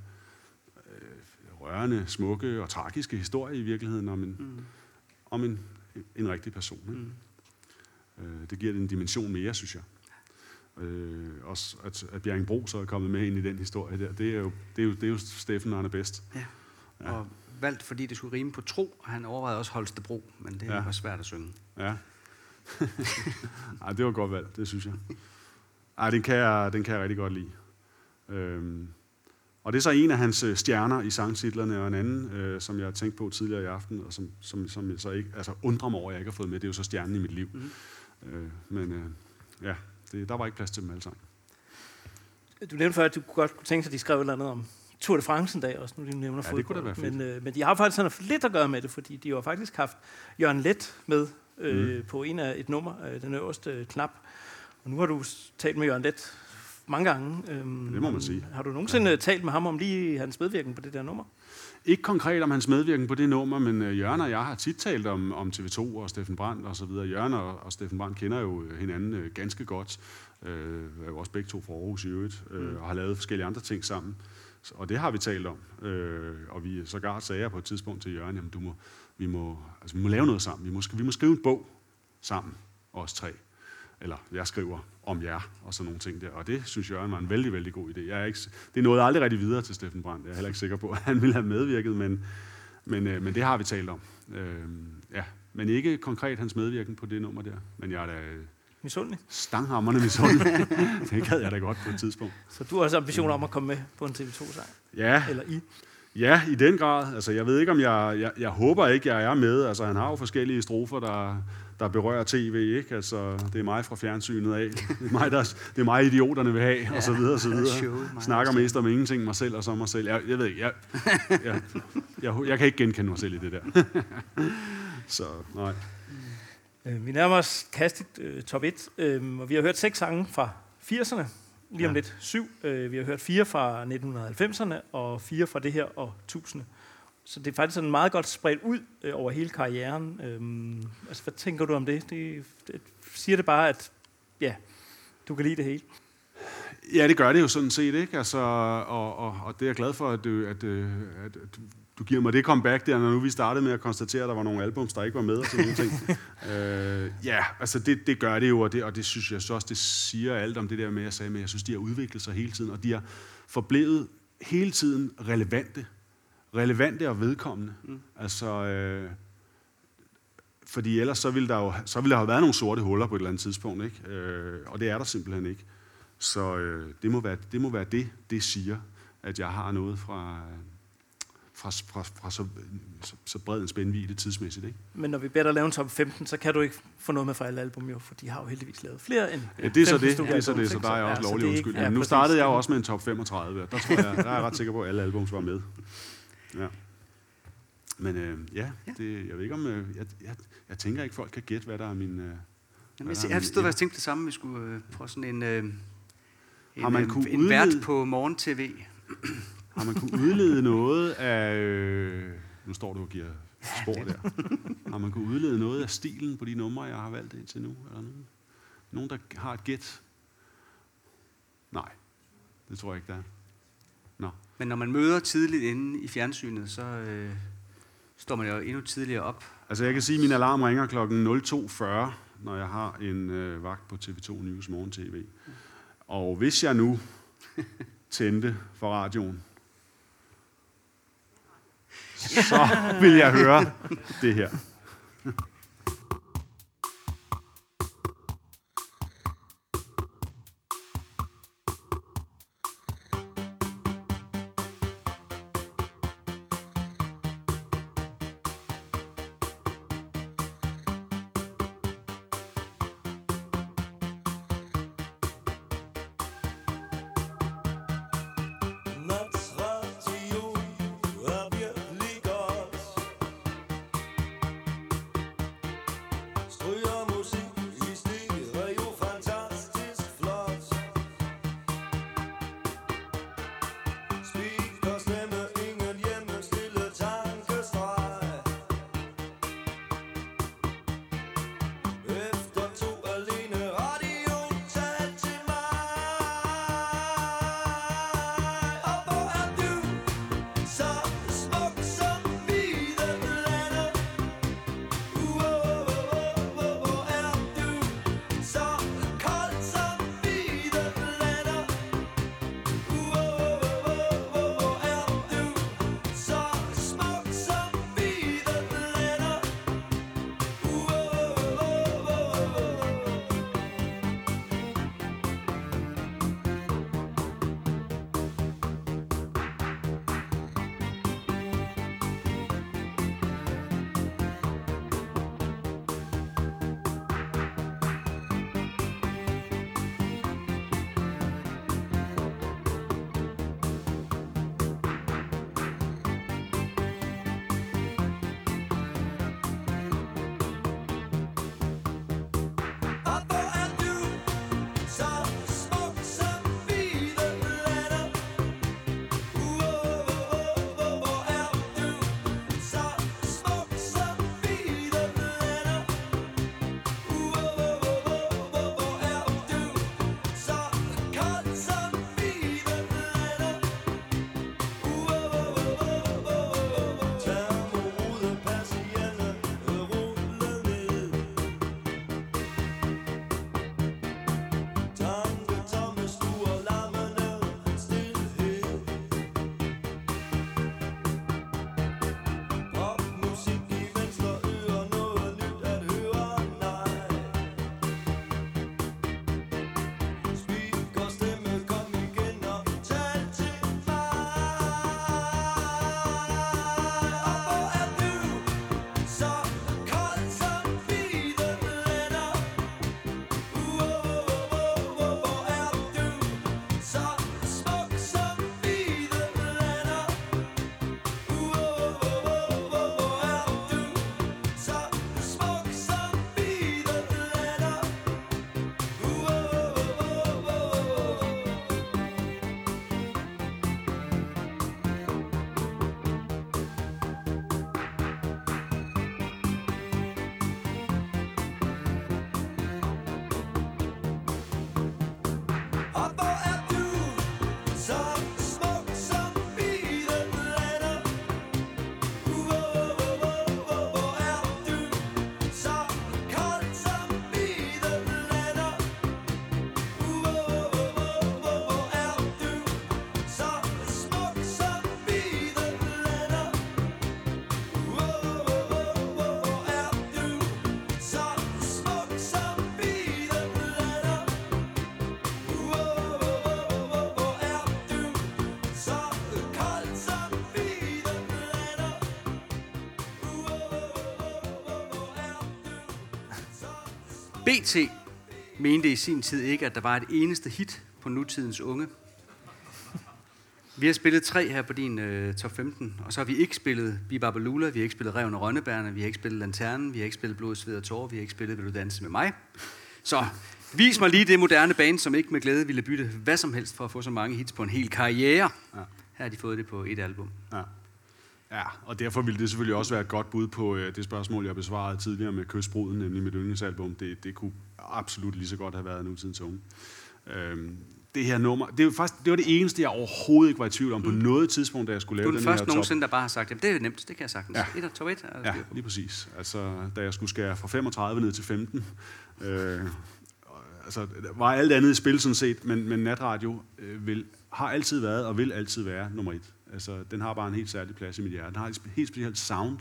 rørende, smukke og tragiske historie i virkeligheden om en, mm. om en, en rigtig person. Ikke? Mm. Øh, det giver det en dimension mere, synes jeg. Øh, også at, at Bjerringbro så er kommet med ind i den historie der, det er jo, det er jo, det er jo Steffen Arne Bedst. Ja. Ja. Og valgt, fordi det skulle rime på tro, og han overvejede også Holstebro, men det Ja. var svært at synge. Ja. Ej, det var godt valgt, det synes jeg. Ej, den kan jeg, den kan jeg rigtig godt lide. Øhm, og det er så en af hans øh, stjerner i sangtitlerne, og en anden, øh, som jeg har tænkt på tidligere i aften, og som, som, som jeg så ikke, altså undrer mig over, at jeg ikke har fået med, det er jo så stjernen i mit liv. Mm. Øh, men øh, ja, det, der var ikke plads til dem alle sammen. Du nævnte før, at du godt kunne tænke sig, at de skrev et eller andet om Tour de France en dag også, nu de nævner Ja, det fodbold. kunne være fedt. Men, øh, men de har faktisk sådan lidt at gøre med det, fordi de har faktisk haft Jørgen Let med øh, mm. på en af et nummer, øh, den øverste øh, knap. Og nu har du talt med Jørgen Let mange gange. Øhm, Det må man sige. Har du nogensinde ja. talt med ham om lige hans medvirken på det der nummer? Ikke konkret om hans medvirken på det nummer, men øh, Jørgen og jeg har tit talt om, om TV2 og Steffen Brandt og så videre. Jørgen og, og Steffen Brandt kender jo øh, hinanden øh, ganske godt. Øh, er jo også begge to fra Aarhus i øvrigt, øh, Mm. og har lavet forskellige andre ting sammen. Og det har vi talt om. Øh, og vi sågar sagde jeg på et tidspunkt til Jørgen, jamen du må, vi, må, altså, vi må lave noget sammen. Vi må, vi må skrive en bog sammen, os tre. Eller jeg skriver om jer og sådan nogle ting der. Og det synes Jørgen var en vældig, vældig god idé. Jeg er ikke, det nåede aldrig rigtig videre til Steffen Brandt. Jeg er heller ikke sikker på, at han ville have medvirket, men, men, øh, men det har vi talt om. Øh, ja. Men ikke konkret hans medvirken på det nummer der. Men jeg er da øh, Misundelig. stanghammerne misundelig. det gad jeg da godt på et tidspunkt. Så du har også ambitioner om at komme med på en TV2-sang? Ja. Eller i? Ja, i den grad. Altså, jeg ved ikke, om jeg, jeg... Jeg håber ikke, jeg er med. Altså, han har jo forskellige strofer, der, der berører tv, ikke? Altså, det er mig fra fjernsynet af. Det er mig, der, det er mig idioterne vil have, og så videre, og så Ja, videre. showet, Snakker mest om ingenting, mig selv og så mig selv. Jeg, jeg ved ikke, jeg, jeg, jeg, jeg kan ikke genkende mig selv i det der. så, nej. Øh, vi nærmer os kastet øh, top 1, øh, og vi har hørt seks sange fra 80'erne, lige om Ja. lidt syv. Øh, vi har hørt fire fra 1990'erne, og fire fra det her årtusinde. Så det er faktisk sådan meget godt spredt ud øh, over hele karrieren. Øh, altså, hvad tænker du om det? det? Det siger det bare, at ja, du kan lide det hele. Ja, det gør det jo sådan set, ikke? Altså, og, og, og det er jeg glad for, at du, at, øh, at, at du- giver mig det comeback der, når nu vi startede med at konstatere, at der var nogle albums, der ikke var med og sådan nogle ting. øh, ja, altså det, det gør det jo, og det, og det synes jeg så også, det siger alt om det der med, jeg sagde, men jeg synes, de har udviklet sig hele tiden, og de har forblevet hele tiden relevante. Relevante og vedkommende. Mm. Altså, øh, fordi ellers så ville, der jo, så ville der have været nogle sorte huller på et eller andet tidspunkt, ikke? Øh, og det er der simpelthen ikke. Så øh, det, må være, det må være det, det siger, at jeg har noget fra, fra, fra, fra så, så, så bred en spændvidde tidsmæssigt. Ikke? Men når vi beder dig lave en top 15, så kan du ikke få noget med fra alle album, jo, for de har jo heldigvis lavet flere end Ja, det er så 15 det, det, er så det, så der er jeg Ja, også lovlig ikke- undskyld. ja, Men nu startede jeg jo også med en top 35, og der, tror jeg, der er jeg ret sikker på, at alle albums var med. Ja. Men øh, ja, det, jeg ved ikke om... Øh, jeg, jeg, jeg tænker ikke, folk kan gætte, hvad der er min... Øh, Jamen, jeg, jeg har stået og tænkt det samme, vi skulle øh, prøve sådan en, øh, en, Har man øh, kunne en vært udlede- på morgen-tv. Har man kunne udlede noget af... Øh, nu står du og giver spor der. Har man kunne udlede noget af stilen på de numre, jeg har valgt indtil nu? Eller nogen? nogen, der har et gæt? Nej, det tror jeg ikke, der er. Men når man møder tidligt inde i fjernsynet, så øh, står man jo endnu tidligere op. Altså jeg kan sige, at min alarm ringer kl. 02.40, når jeg har en øh, vagt på TV2 News Morgen TV. Og hvis jeg nu tændte for radioen, så vil jeg høre det her. BT mente i sin tid ikke, at der var et eneste hit på nutidens unge. Vi har spillet tre her på din øh, top 15, og så har vi ikke spillet Bibabalula, vi har ikke spillet Reven og Rønnebærne, vi har ikke spillet Lanternen, vi har ikke spillet Blod, Sved og Tårer, vi har ikke spillet Vil du danse med mig. Så vis mig lige det moderne band, som ikke med glæde ville bytte hvad som helst for at få så mange hits på en hel karriere. Ja. Her har de fået det på et album. Ja. Ja, og derfor ville det selvfølgelig også være et godt bud på øh, det spørgsmål, jeg besvarede tidligere med Kystbruden, nemlig mit yndlingsalbum. Det, det kunne absolut lige så godt have været nutidens unge. Øhm, det her nummer, det, er jo faktisk, det var det eneste, jeg overhovedet ikke var i tvivl om på noget tidspunkt, da jeg skulle Du er lave den den her første top. nogensinde, der bare har sagt, at det er nemt, det kan jeg sagtens. Ja. Et og top 1. Ja, lige præcis. Altså, da jeg skulle skære fra 35 ned til 15, øh, altså, var alt andet i spil sådan set, men, men natradio øh, vil, har altid været og vil altid være nummer et. Altså, den har bare en helt særlig plads i mit hjerte. Den har et helt specielt sound,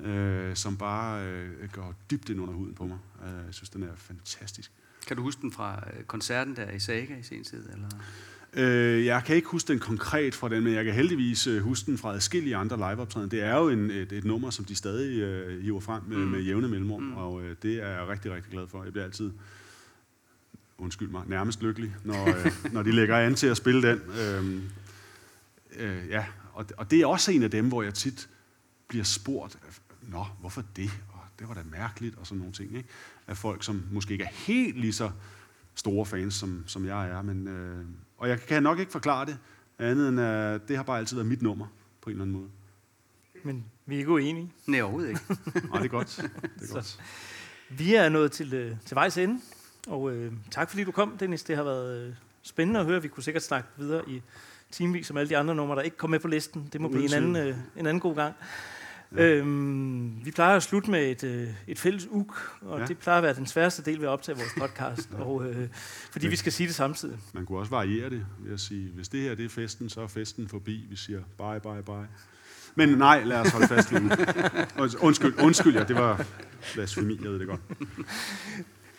øh, som bare øh, går dybt ind under huden på mig. Øh, jeg synes, den er fantastisk. Kan du huske den fra øh, koncerten der i Saga i sin tid? Eller? Øh, jeg kan ikke huske den konkret fra den, men jeg kan heldigvis øh, huske den fra adskillige andre liveoptræden. Det er jo en, et, et nummer, som de stadig øh, hiver frem med, mm. med jævne mellemrum, mm. og øh, det er jeg rigtig, rigtig glad for. Jeg bliver altid, undskyld mig, nærmest lykkelig, når, øh, når de lægger an til at spille den. Øh, øh, ja, og, og det er også en af dem, hvor jeg tit bliver spurgt, nå, hvorfor det? Og det var da mærkeligt, og sådan nogle ting. Ikke? Af folk, som måske ikke er helt lige så store fans, som, som jeg er. Men, øh, og jeg kan nok ikke forklare det, andet end at det har bare altid været mit nummer, på en eller anden måde. Men vi er ikke uenige. Nej, overhovedet ikke. Nej, det er godt. Det er godt. Så, vi er nået til, øh, til vejs ende, og øh, tak fordi du kom, Dennis. Det har været øh, spændende at høre. Vi kunne sikkert snakke videre i timevis om alle de andre numre, der ikke kom med på listen. Det må blive en anden, øh, en anden god gang. Ja. Øhm, vi plejer at slutte med et, øh, et fælles uk, og ja. Ja. det plejer at være den sværeste del ved at optage vores podcast, og, øh, fordi vi skal sige det samtidig. Man kunne også variere det ved at sige, hvis det her det er festen, så er festen forbi. Vi siger bye, bye, bye. Men nej, lad os holde fast ved Undskyld, undskyld ja, det var blasfemi, jeg ved det godt.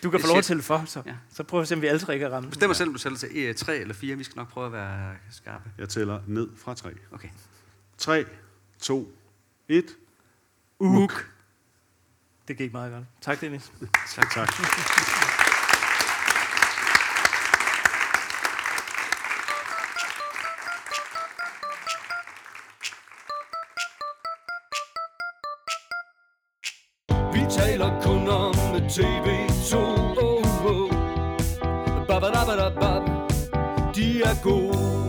Du kan få lov at tælle for, så, Ja. så prøv at se, om vi alle tre kan ramme. Bestemmer selv, om du sælger til eh, 3 eller 4. Vi skal nok prøve at være skarpe. Jeg tæller ned fra tre. Okay. 3, 2, 1. Uk. Det gik meget godt. Tak, Dennis. Tak. Tak. Vi taler kun om TV2 oh, oh. Babadabadabab. De er gode